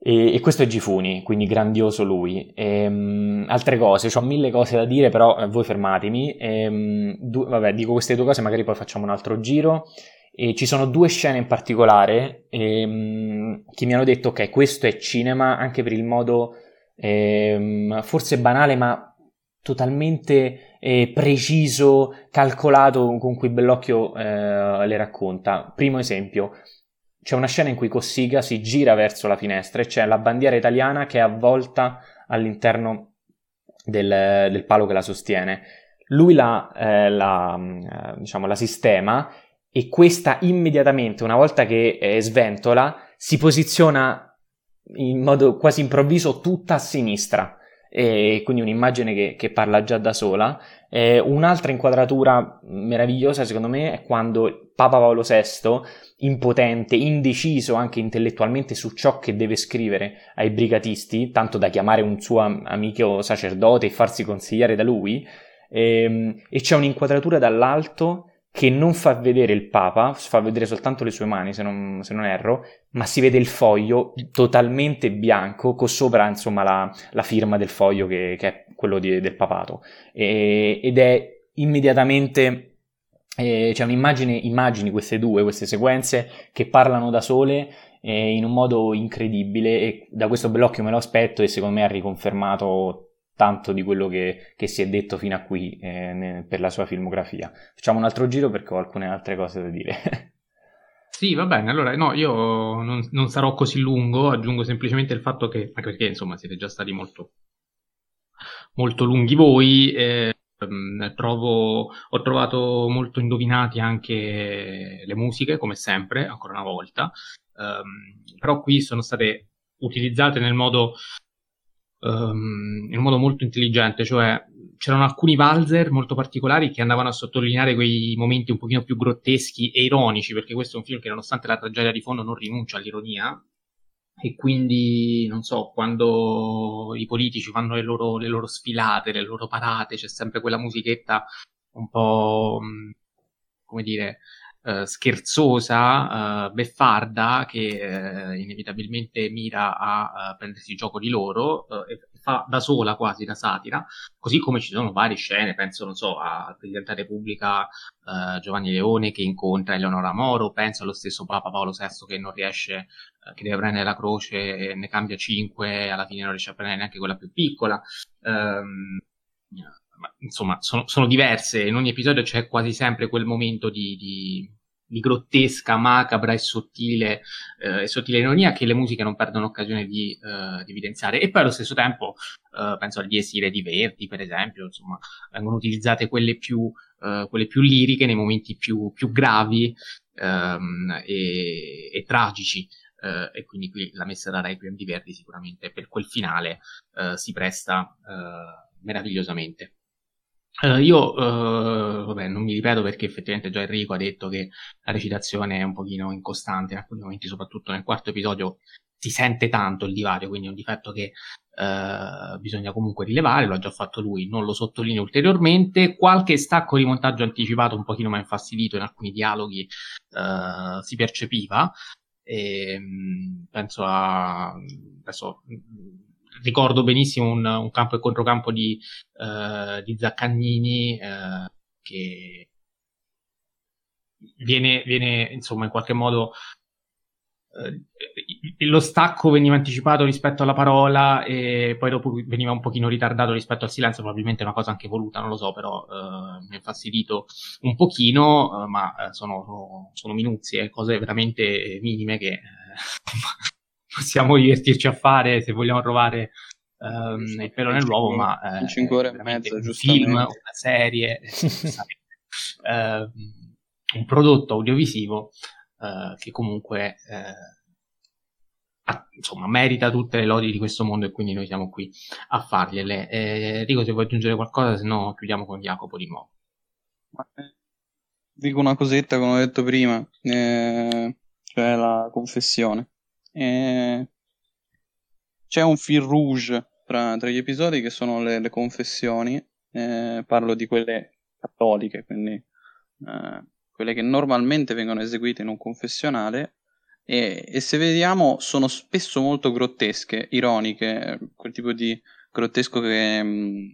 E, e, questo è Gifuni, quindi grandioso lui. E, um, altre cose, ho mille cose da dire, però eh, voi fermatemi. E, um, du- vabbè, dico queste due cose, magari poi facciamo un altro giro. E ci sono due scene in particolare um, che mi hanno detto, ok, questo è cinema anche per il modo forse banale, ma totalmente eh, preciso, calcolato con cui Bellocchio eh, le racconta. Primo esempio, c'è una scena in cui Cossiga si gira verso la finestra e c'è la bandiera italiana che è avvolta all'interno del, del palo che la sostiene. Lui la, eh, la, eh, diciamo, la, sistema e questa immediatamente, una volta che eh, sventola, si posiziona in modo quasi improvviso tutta a sinistra. E quindi un'immagine che, che parla già da sola. Eh, un'altra inquadratura meravigliosa, secondo me, è quando Papa Paolo VI, impotente, indeciso anche intellettualmente su ciò che deve scrivere ai brigatisti, tanto da chiamare un suo amico sacerdote e farsi consigliare da lui, ehm, e c'è un'inquadratura dall'alto che non fa vedere il Papa, fa vedere soltanto le sue mani, se non, se non erro, ma si vede il foglio totalmente bianco, con sopra insomma la, la firma del foglio che, che è quello di, del papato. E, ed è immediatamente eh, c'è un'immagine, immagini queste due, queste sequenze che parlano da sole eh, in un modo incredibile e da questo bellocchio me lo aspetto e secondo me ha riconfermato tanto di quello che, che si è detto fino a qui eh, per la sua filmografia. Facciamo un altro giro perché ho alcune altre cose da dire. Sì, va bene. Allora, no, io non, non, sarò così lungo, aggiungo semplicemente il fatto che, anche perché insomma siete già stati molto, molto lunghi voi, eh, trovo, ho trovato molto indovinati anche le musiche, come sempre, ancora una volta, um, però qui sono state utilizzate nel modo um, in modo molto intelligente, cioè c'erano alcuni valzer molto particolari che andavano a sottolineare quei momenti un pochino più grotteschi e ironici, perché questo è un film che nonostante la tragedia di fondo non rinuncia all'ironia, e quindi, non so, quando i politici fanno le loro, le loro sfilate, le loro parate, c'è sempre quella musichetta un po', come dire, eh, scherzosa, eh, beffarda, che eh, inevitabilmente mira a, a, prendersi gioco di loro eh, e fa da sola quasi la satira, così come ci sono varie scene, penso, non so, al Presidente della Repubblica eh, Giovanni Leone che incontra Eleonora Moro, penso allo stesso Papa Paolo VI che non riesce, eh, che deve prendere la croce, ne cambia cinque, alla fine non riesce a prendere neanche quella più piccola. Um, insomma, sono, sono, diverse, in ogni episodio c'è quasi sempre quel momento di, di di grottesca, macabra e sottile, eh, e sottile ironia che le musiche non perdono occasione di, eh, di evidenziare. E poi allo stesso tempo, eh, penso agli esire di Verdi, per esempio, insomma, vengono utilizzate quelle più, eh, quelle più liriche nei momenti più, più gravi ehm, e, e, tragici. Uh, e quindi qui la messa da Requiem di Verdi sicuramente per quel finale uh, si presta meravigliosamente. Uh, io, uh, vabbè, non mi ripeto perché effettivamente già Enrico ha detto che la recitazione è un pochino incostante in alcuni momenti, soprattutto nel quarto episodio si sente tanto il divario, quindi è un difetto che uh, bisogna comunque rilevare, lo ha già fatto lui, non lo sottolineo ulteriormente. Qualche stacco di montaggio anticipato un pochino mi infastidito in alcuni dialoghi si percepiva. E, ehm, penso a adesso ricordo benissimo un, un campo e controcampo di, uh, di Zaccagnini uh, che viene, viene, insomma in qualche modo uh, lo stacco veniva anticipato rispetto alla parola e poi dopo veniva un pochino ritardato rispetto al silenzio, probabilmente una cosa anche voluta, non lo so, però mi ha infastidito un pochino, ma sono, sono, sono minuzie, cose veramente minime che possiamo divertirci a fare se vogliamo trovare um, il pelo nell'uovo, ma eh, 5 ore e mezza, un film, una serie, uh, un prodotto audiovisivo uh, che comunque uh, insomma merita tutte le lodi di questo mondo e quindi noi siamo qui a fargliele. Eh, Rico, se vuoi aggiungere qualcosa, se no chiudiamo con Jacopo di nuovo. Eh, dico una cosetta come ho detto prima, eh, cioè la confessione. E c'è un fil rouge tra, tra, gli episodi che sono le, le confessioni, eh, parlo di quelle cattoliche, quindi eh, quelle che normalmente vengono eseguite in un confessionale e, e, se vediamo sono spesso molto grottesche, ironiche, quel tipo di grottesco che mh, mm,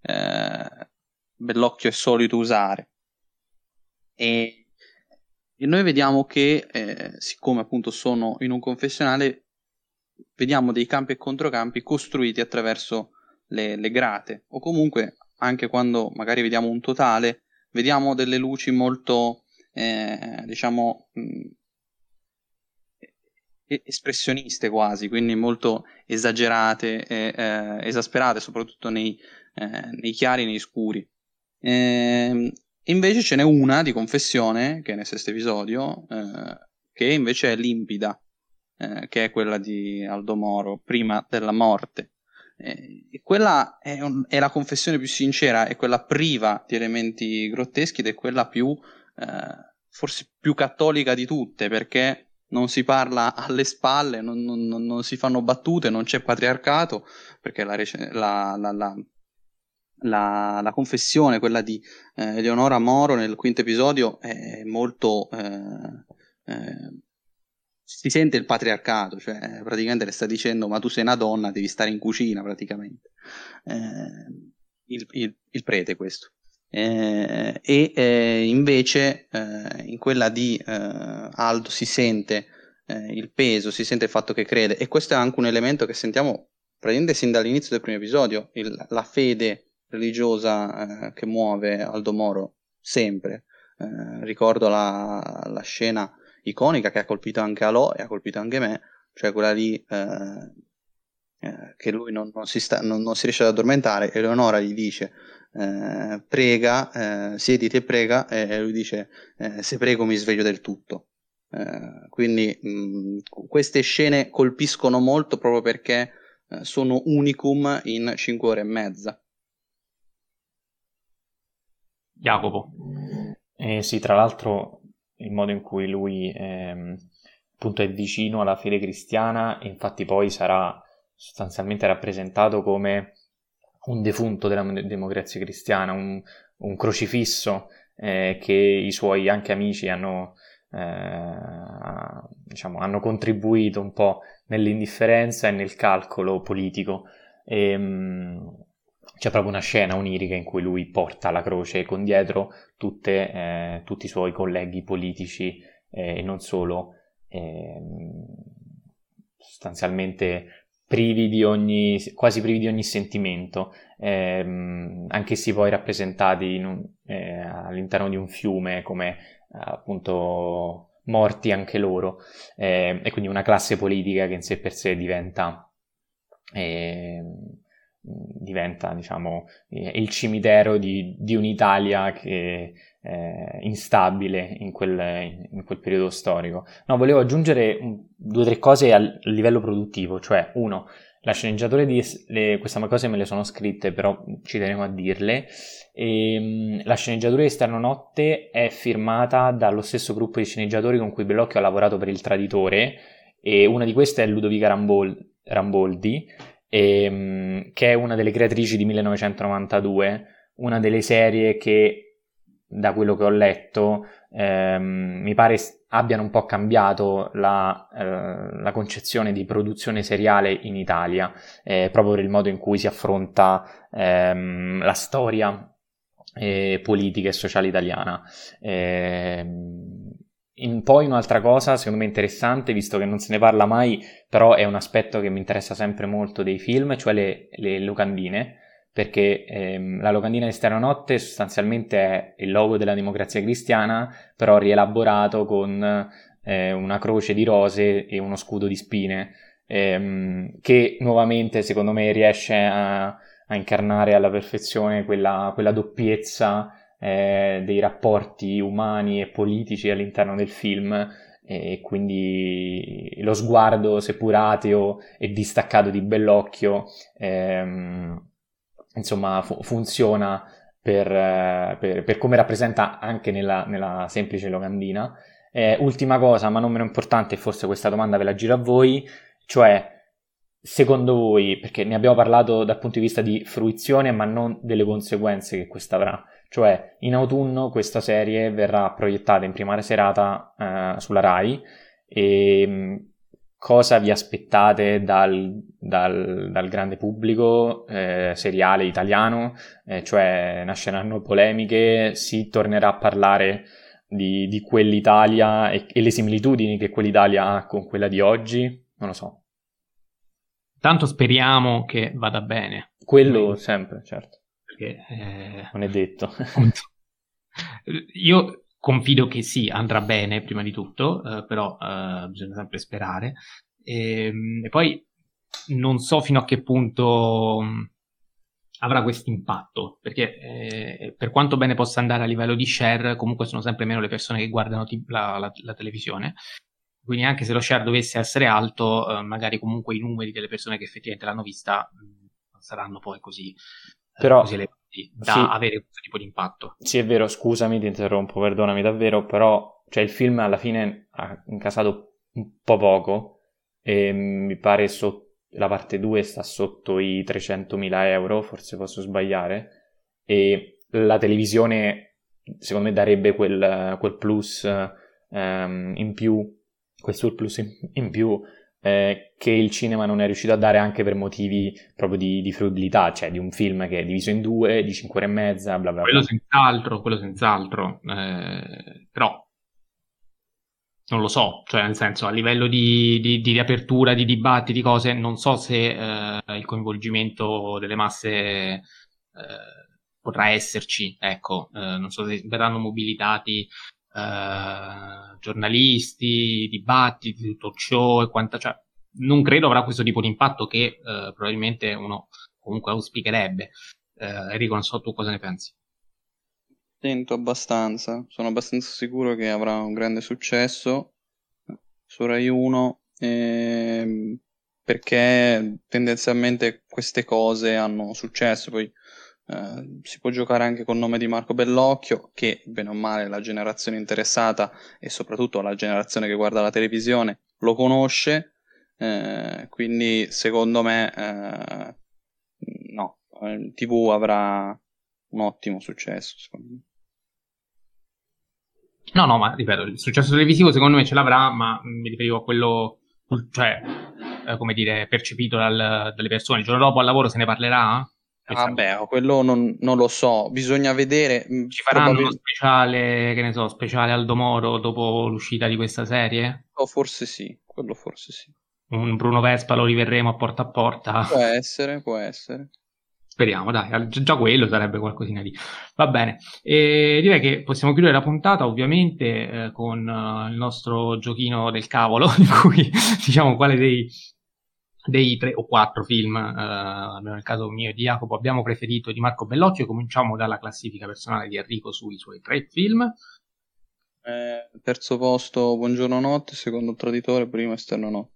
eh, Bellocchio è solito usare. E e noi vediamo che, eh, siccome appunto sono in un confessionale, vediamo dei campi e controcampi costruiti attraverso le, le grate, o comunque anche quando magari vediamo un totale, vediamo delle luci molto, eh, diciamo, mh, mm, espressioniste quasi, quindi molto esagerate e eh, esasperate, soprattutto nei, eh, nei chiari e nei scuri. Eh, Invece ce n'è una di confessione, che è nel sesto episodio, eh, che invece è limpida, eh, che è quella di Aldo Moro, prima della morte. Eh, quella è, un, è, la confessione più sincera, è quella priva di elementi grotteschi ed è quella più, eh, forse più cattolica di tutte, perché non si parla alle spalle, non, non, non si fanno battute, non c'è patriarcato, perché la, la, la, la, la, confessione, quella di eh, Eleonora Moro nel quinto episodio, è molto... Eh, eh, si sente il patriarcato, cioè praticamente le sta dicendo ma tu sei una donna, devi stare in cucina praticamente. Eh, il, il, il, prete questo. Eh, e eh, invece in quella di Aldo si sente il peso, si sente il fatto che crede e questo è anche un elemento che sentiamo praticamente sin dall'inizio del primo episodio, il, la fede religiosa eh, che muove Aldo Moro sempre. Eh, ricordo la, la, scena iconica che ha colpito anche Alò e ha colpito anche me, cioè quella lì eh, eh che lui non, non, si sta, non, non, si riesce ad addormentare, Eleonora gli dice eh, prega, eh, siediti e prega, e lui dice se prego mi sveglio del tutto. quindi mh, queste scene colpiscono molto proprio perché sono unicum in 5 ore e mezza. Jacopo. Eh, sì, tra l'altro il modo in cui lui ehm, appunto è vicino alla fede cristiana infatti poi sarà sostanzialmente rappresentato come un defunto della democrazia cristiana, un, un crocifisso eh, che i suoi anche amici hanno, eh, diciamo, hanno contribuito un po' nell'indifferenza e nel calcolo politico. E, ehm, c'è proprio una scena onirica in cui lui porta la croce con dietro tutte, eh, tutti i suoi colleghi politici eh, e non solo, eh, sostanzialmente privi di ogni, quasi privi di ogni sentimento, ehm, anch'essi poi rappresentati un, eh, all'interno di un fiume come appunto morti anche loro, eh, e quindi una classe politica che in sé per sé diventa eh, diventa diciamo il cimitero di, di un'Italia che è instabile in quel, in quel, periodo storico. No, volevo aggiungere due o tre cose a livello produttivo, cioè uno, la sceneggiatura di le, queste cose me le sono scritte, però ci tenevo a dirle. E, ehm, la sceneggiatura di Esterno Notte è firmata dallo stesso gruppo di sceneggiatori con cui Bellocchio ha lavorato per Il Traditore, e una di queste è Ludovica Rambol, Ramboldi, ehm, che è una delle creatrici di 1992, una delle serie che, da quello che ho letto, ehm, mi pare abbiano un po' cambiato la, eh, la concezione di produzione seriale in Italia, eh, proprio per il modo in cui si affronta ehm, la storia eh, politica e sociale italiana. Eh, in poi un'altra cosa, secondo me interessante, visto che non se ne parla mai, però è un aspetto che mi interessa sempre molto dei film, cioè le, le locandine, perché ehm, la locandina di Esterno Notte sostanzialmente è il logo della democrazia cristiana, però rielaborato con eh, una croce di rose e uno scudo di spine, ehm, che nuovamente secondo me riesce a, a incarnare alla perfezione quella, quella doppiezza eh, dei rapporti umani e politici all'interno del film e quindi lo sguardo seppur ateo e distaccato di Bellocchio ehm, insomma fu- funziona per, per, per, come rappresenta anche nella, nella semplice locandina. Eh, ultima cosa ma non meno importante forse questa domanda ve la giro a voi cioè secondo voi perché ne abbiamo parlato dal punto di vista di fruizione ma non delle conseguenze che questa avrà cioè, in autunno questa serie verrà proiettata in prima serata eh, sulla RAI e mm, cosa vi aspettate dal, dal, dal grande pubblico eh, seriale italiano? Eh, cioè, nasceranno polemiche, si tornerà a parlare di, di quell'Italia e, e le similitudini che quell'Italia ha con quella di oggi? Non lo so. Tanto speriamo che vada bene. Quello sempre, certo perché eh, non è detto. io confido che sì, andrà bene prima di tutto, eh, però eh, bisogna sempre sperare. E, ehm, e, poi non so fino a che punto mm, avrà questo impatto, perché eh, per quanto bene possa andare a livello di share, comunque sono sempre meno le persone che guardano t- la, la, la, televisione. Quindi anche se lo share dovesse essere alto, eh, magari comunque i numeri delle persone che effettivamente l'hanno vista mh, mm, saranno poi così però, così elevati da sì, avere questo tipo di impatto. Sì, è vero, scusami, ti interrompo, perdonami davvero, però cioè, il film alla fine ha incasato un po' poco e mi pare so- la parte 2 sta sotto i 300.000 euro, forse posso sbagliare. e la televisione secondo me darebbe quel, quel plus um, in più, quel surplus in, in più eh, che il cinema non è riuscito a dare anche per motivi proprio di, di, fruibilità, cioè di un film che è diviso in due, di cinque ore e mezza, bla bla bla. Quello senz'altro, quello senz'altro, eh, però non lo so, cioè nel senso a livello di, di, di riapertura, di dibattiti, cose, non so se eh, il coinvolgimento delle masse eh, potrà esserci, ecco, eh, non so se verranno mobilitati eh, giornalisti, dibattiti, talk show e quanta, cioè, non credo avrà questo tipo di impatto che eh, probabilmente uno comunque auspicherebbe. Eh, Enrico, non so tu cosa ne pensi. Sento abbastanza, sono abbastanza sicuro che avrà un grande successo su Rai 1 ehm, perché tendenzialmente queste cose hanno successo, poi Uh, si può giocare anche col nome di Marco Bellocchio, che bene o male la generazione interessata e soprattutto la generazione che guarda la televisione lo conosce, uh, quindi secondo me uh, no, il TV avrà un ottimo successo. No, no, ma ripeto, il successo televisivo secondo me ce l'avrà, ma mi riferivo a quello, cioè, come dire, percepito dal, dalle persone. Il giorno dopo al lavoro se ne parlerà? Vabbè, ah, quello non, non, lo so, bisogna vedere. Mm, Ci faranno probabil... uno speciale, che ne so, speciale Aldo Moro dopo l'uscita di questa serie? O forse sì, quello forse sì. Un Bruno Vespa lo riverremo a porta a porta. Può essere, può essere. Speriamo, dai, già quello sarebbe qualcosina di... Va bene, e direi che possiamo chiudere la puntata ovviamente eh, con uh, il nostro giochino del cavolo, in cui diciamo quale dei dei tre o quattro film, eh, nel caso mio e di Jacopo, abbiamo preferito di Marco Bellocchio. Cominciamo dalla classifica personale di Enrico sui suoi tre film. Eh, terzo posto Buongiorno Notte, secondo Traditore, primo Esterno Notte.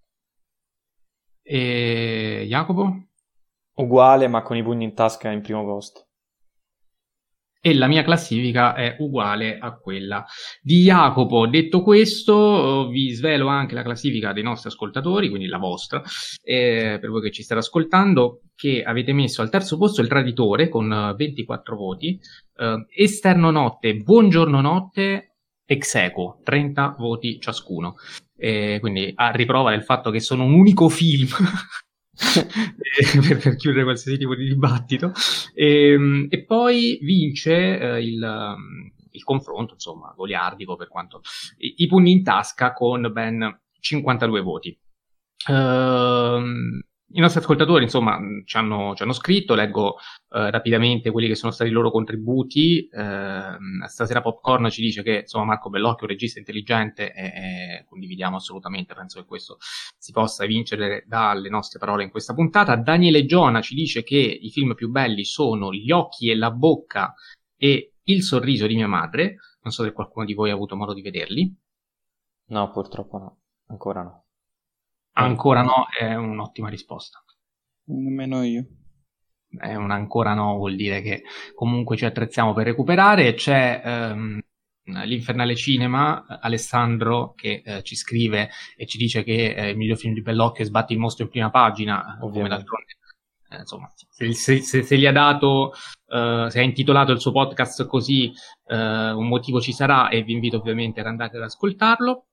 E Jacopo? Uguale, ma con i pugni in tasca in primo posto e la mia classifica è uguale a quella di Jacopo. Detto questo, vi svelo anche la classifica dei nostri ascoltatori, quindi la vostra, eh, per voi che ci state ascoltando, che avete messo al terzo posto il traditore con 24 voti, eh, esterno notte, buongiorno notte, execo, 30 voti ciascuno. Eh, quindi a riprova del fatto che sono un unico film per, per, chiudere qualsiasi tipo di dibattito. E, ehm, e poi vince eh, il, um, il, confronto, insomma, goliardico per quanto i, i pugni in tasca con ben 52 voti. Uh, i nostri ascoltatori, insomma, ci hanno, ci hanno scritto, leggo eh, rapidamente quelli che sono stati i loro contributi. Eh, stasera Popcorn ci dice che insomma, Marco Bellocchio è un regista intelligente e, e, condividiamo assolutamente, penso che questo si possa vincere dalle nostre parole in questa puntata. Daniele Giona ci dice che i film più belli sono Gli occhi e la bocca e Il sorriso di mia madre. Non so se qualcuno di voi ha avuto modo di vederli. No, purtroppo no, ancora no. Ancora no è un'ottima risposta. Nemmeno io. È un ancora no vuol dire che comunque ci attrezziamo per recuperare. C'è ehm, l'Infernale Cinema, Alessandro che eh, ci scrive e ci dice che eh, il miglior film di Bellocchio è Sbatti il mostro in prima pagina, Ovviamente. come d'altronde eh, insomma, se, se, se, se, gli ha dato, uh, se ha intitolato il suo podcast così, uh, un motivo ci sarà e vi invito ovviamente ad andare ad ascoltarlo.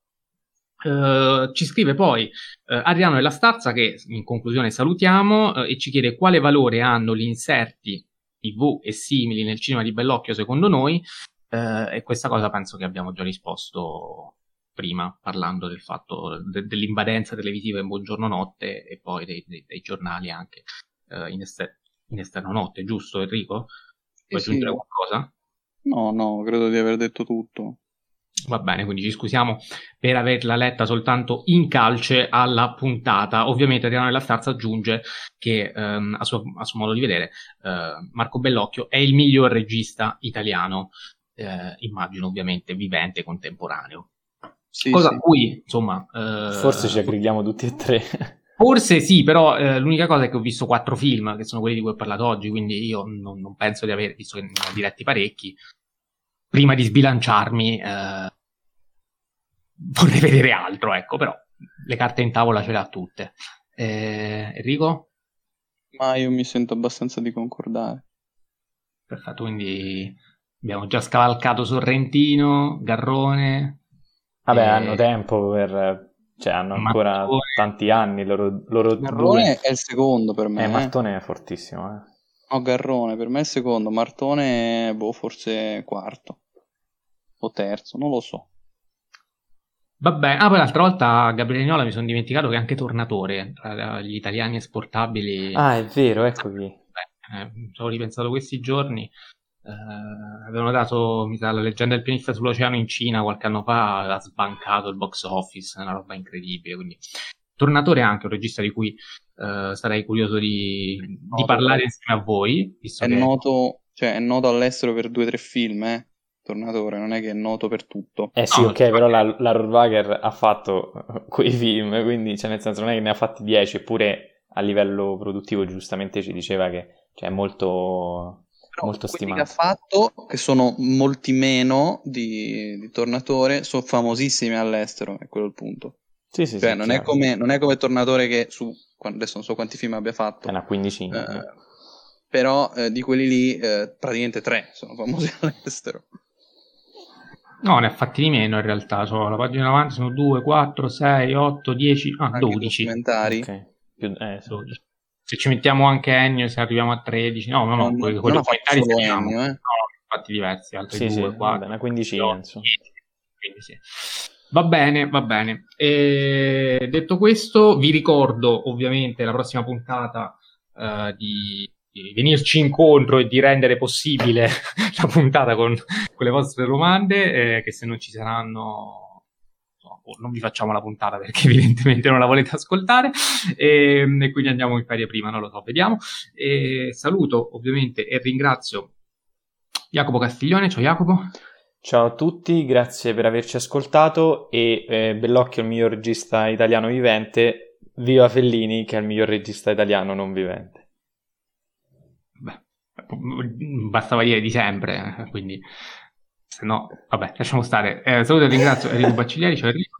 Uh, ci scrive poi uh, Adriano della Stazza che in conclusione salutiamo uh, e ci chiede quale valore hanno gli inserti TV e simili nel cinema di Bellocchio secondo noi e questa cosa penso che abbiamo già risposto prima parlando del fatto de- dell'invadenza televisiva in Buongiorno Notte e poi dei, dei, dei giornali anche in, ester- in, esterno notte, giusto Enrico? Vuoi sì, aggiungere sì. qualcosa? No, no, credo di aver detto tutto. Va bene, quindi ci scusiamo per averla letta soltanto in calce alla puntata. Ovviamente Adriano della Starza aggiunge che ehm, a, suo, a, suo, modo di vedere eh, Marco Bellocchio è il miglior regista italiano, eh, immagino ovviamente vivente contemporaneo. Sì, Cosa sì. a cui, insomma... Eh, Forse ci aggreghiamo tutti e tre. Forse sì, però eh, l'unica cosa è che ho visto quattro film, che sono quelli di cui ho parlato oggi, quindi io non, non penso di aver, visto che ne ho diretti parecchi, prima di sbilanciarmi eh, vorrei vedere altro, ecco, però le carte in tavola ce le ha tutte. Eh, Enrico? Ma io mi sento abbastanza di concordare. perfetto, quindi abbiamo già scavalcato Sorrentino, Garrone. Vabbè, e... hanno tempo per... Cioè, hanno ancora Martone. tanti anni loro, loro Garrone due. è il secondo per me. Eh, eh. Martone è fortissimo, eh. No, Garrone, per me è il secondo. Martone, boh, forse quarto. O terzo, non lo so. Vabbè, ah, poi l'altra volta Gabriele Niola mi sono dimenticato che è anche tornatore tra gli italiani esportabili. Ah, è vero, ecco qui. Eh, ci ho ripensato questi giorni. Eh, avevano dato, mi sa, la leggenda del pianista sull'oceano in Cina qualche anno fa, ha sbancato il box office, una roba incredibile. Quindi, tornatore anche, un regista di cui eh, sarei curioso di, di parlare insieme a voi. È, che... noto, cioè, è noto all'estero per due o tre film, eh? Tornatore, non è che è noto per tutto. Eh sì, no, ok, però la, la Rohrwager ha fatto quei film, quindi cioè, nel senso non è che ne ha fatti dieci, eppure a livello produttivo giustamente ci diceva che cioè, è molto, però molto stimato. che ha fatto, che sono molti meno di, di Tornatore, sono famosissimi all'estero, è quello il punto. Sì, sì, cioè, sì, non, è come, non, è come, Tornatore che su, adesso non so quanti film abbia fatto. È una quindicina. Eh, però eh, di quelli lì eh, praticamente tre sono famosi all'estero. No, ne ha fatti di meno in realtà. So, la pagina davanti sono 2, 4, 6, 8, 10, ah, anche 12. documentari. Okay. Più, eh, 12. Se ci mettiamo anche Ennio, se arriviamo a 13, no, no, no, no quelli, documentari Ennio, eh. no, fatti diversi, altri sì, 2, sì, 4. Una quindicina, insomma. Quindi sì. Va bene, va bene. E detto questo, vi ricordo ovviamente la prossima puntata uh, di venirci incontro e di rendere possibile la puntata con, con le vostre domande, eh, che se non ci saranno boh, non vi facciamo la puntata perché evidentemente non la volete ascoltare e, ehm, e quindi andiamo in ferie prima, non lo so, vediamo. E saluto ovviamente e ringrazio Jacopo Castiglione, ciao Jacopo. Ciao a tutti, grazie per averci ascoltato e eh, Bellocchio il miglior regista italiano vivente, viva Fellini che è il miglior regista italiano non vivente bastava dire di sempre, quindi se no, vabbè, lasciamo stare. Eh, saluto e ringrazio Enrico Bacciglieri, ciao Enrico.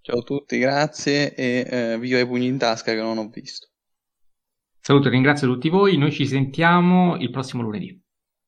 Ciao a tutti, grazie e eh, viva i pugni in tasca che non ho visto. Saluto e ringrazio tutti voi, noi ci sentiamo il prossimo lunedì.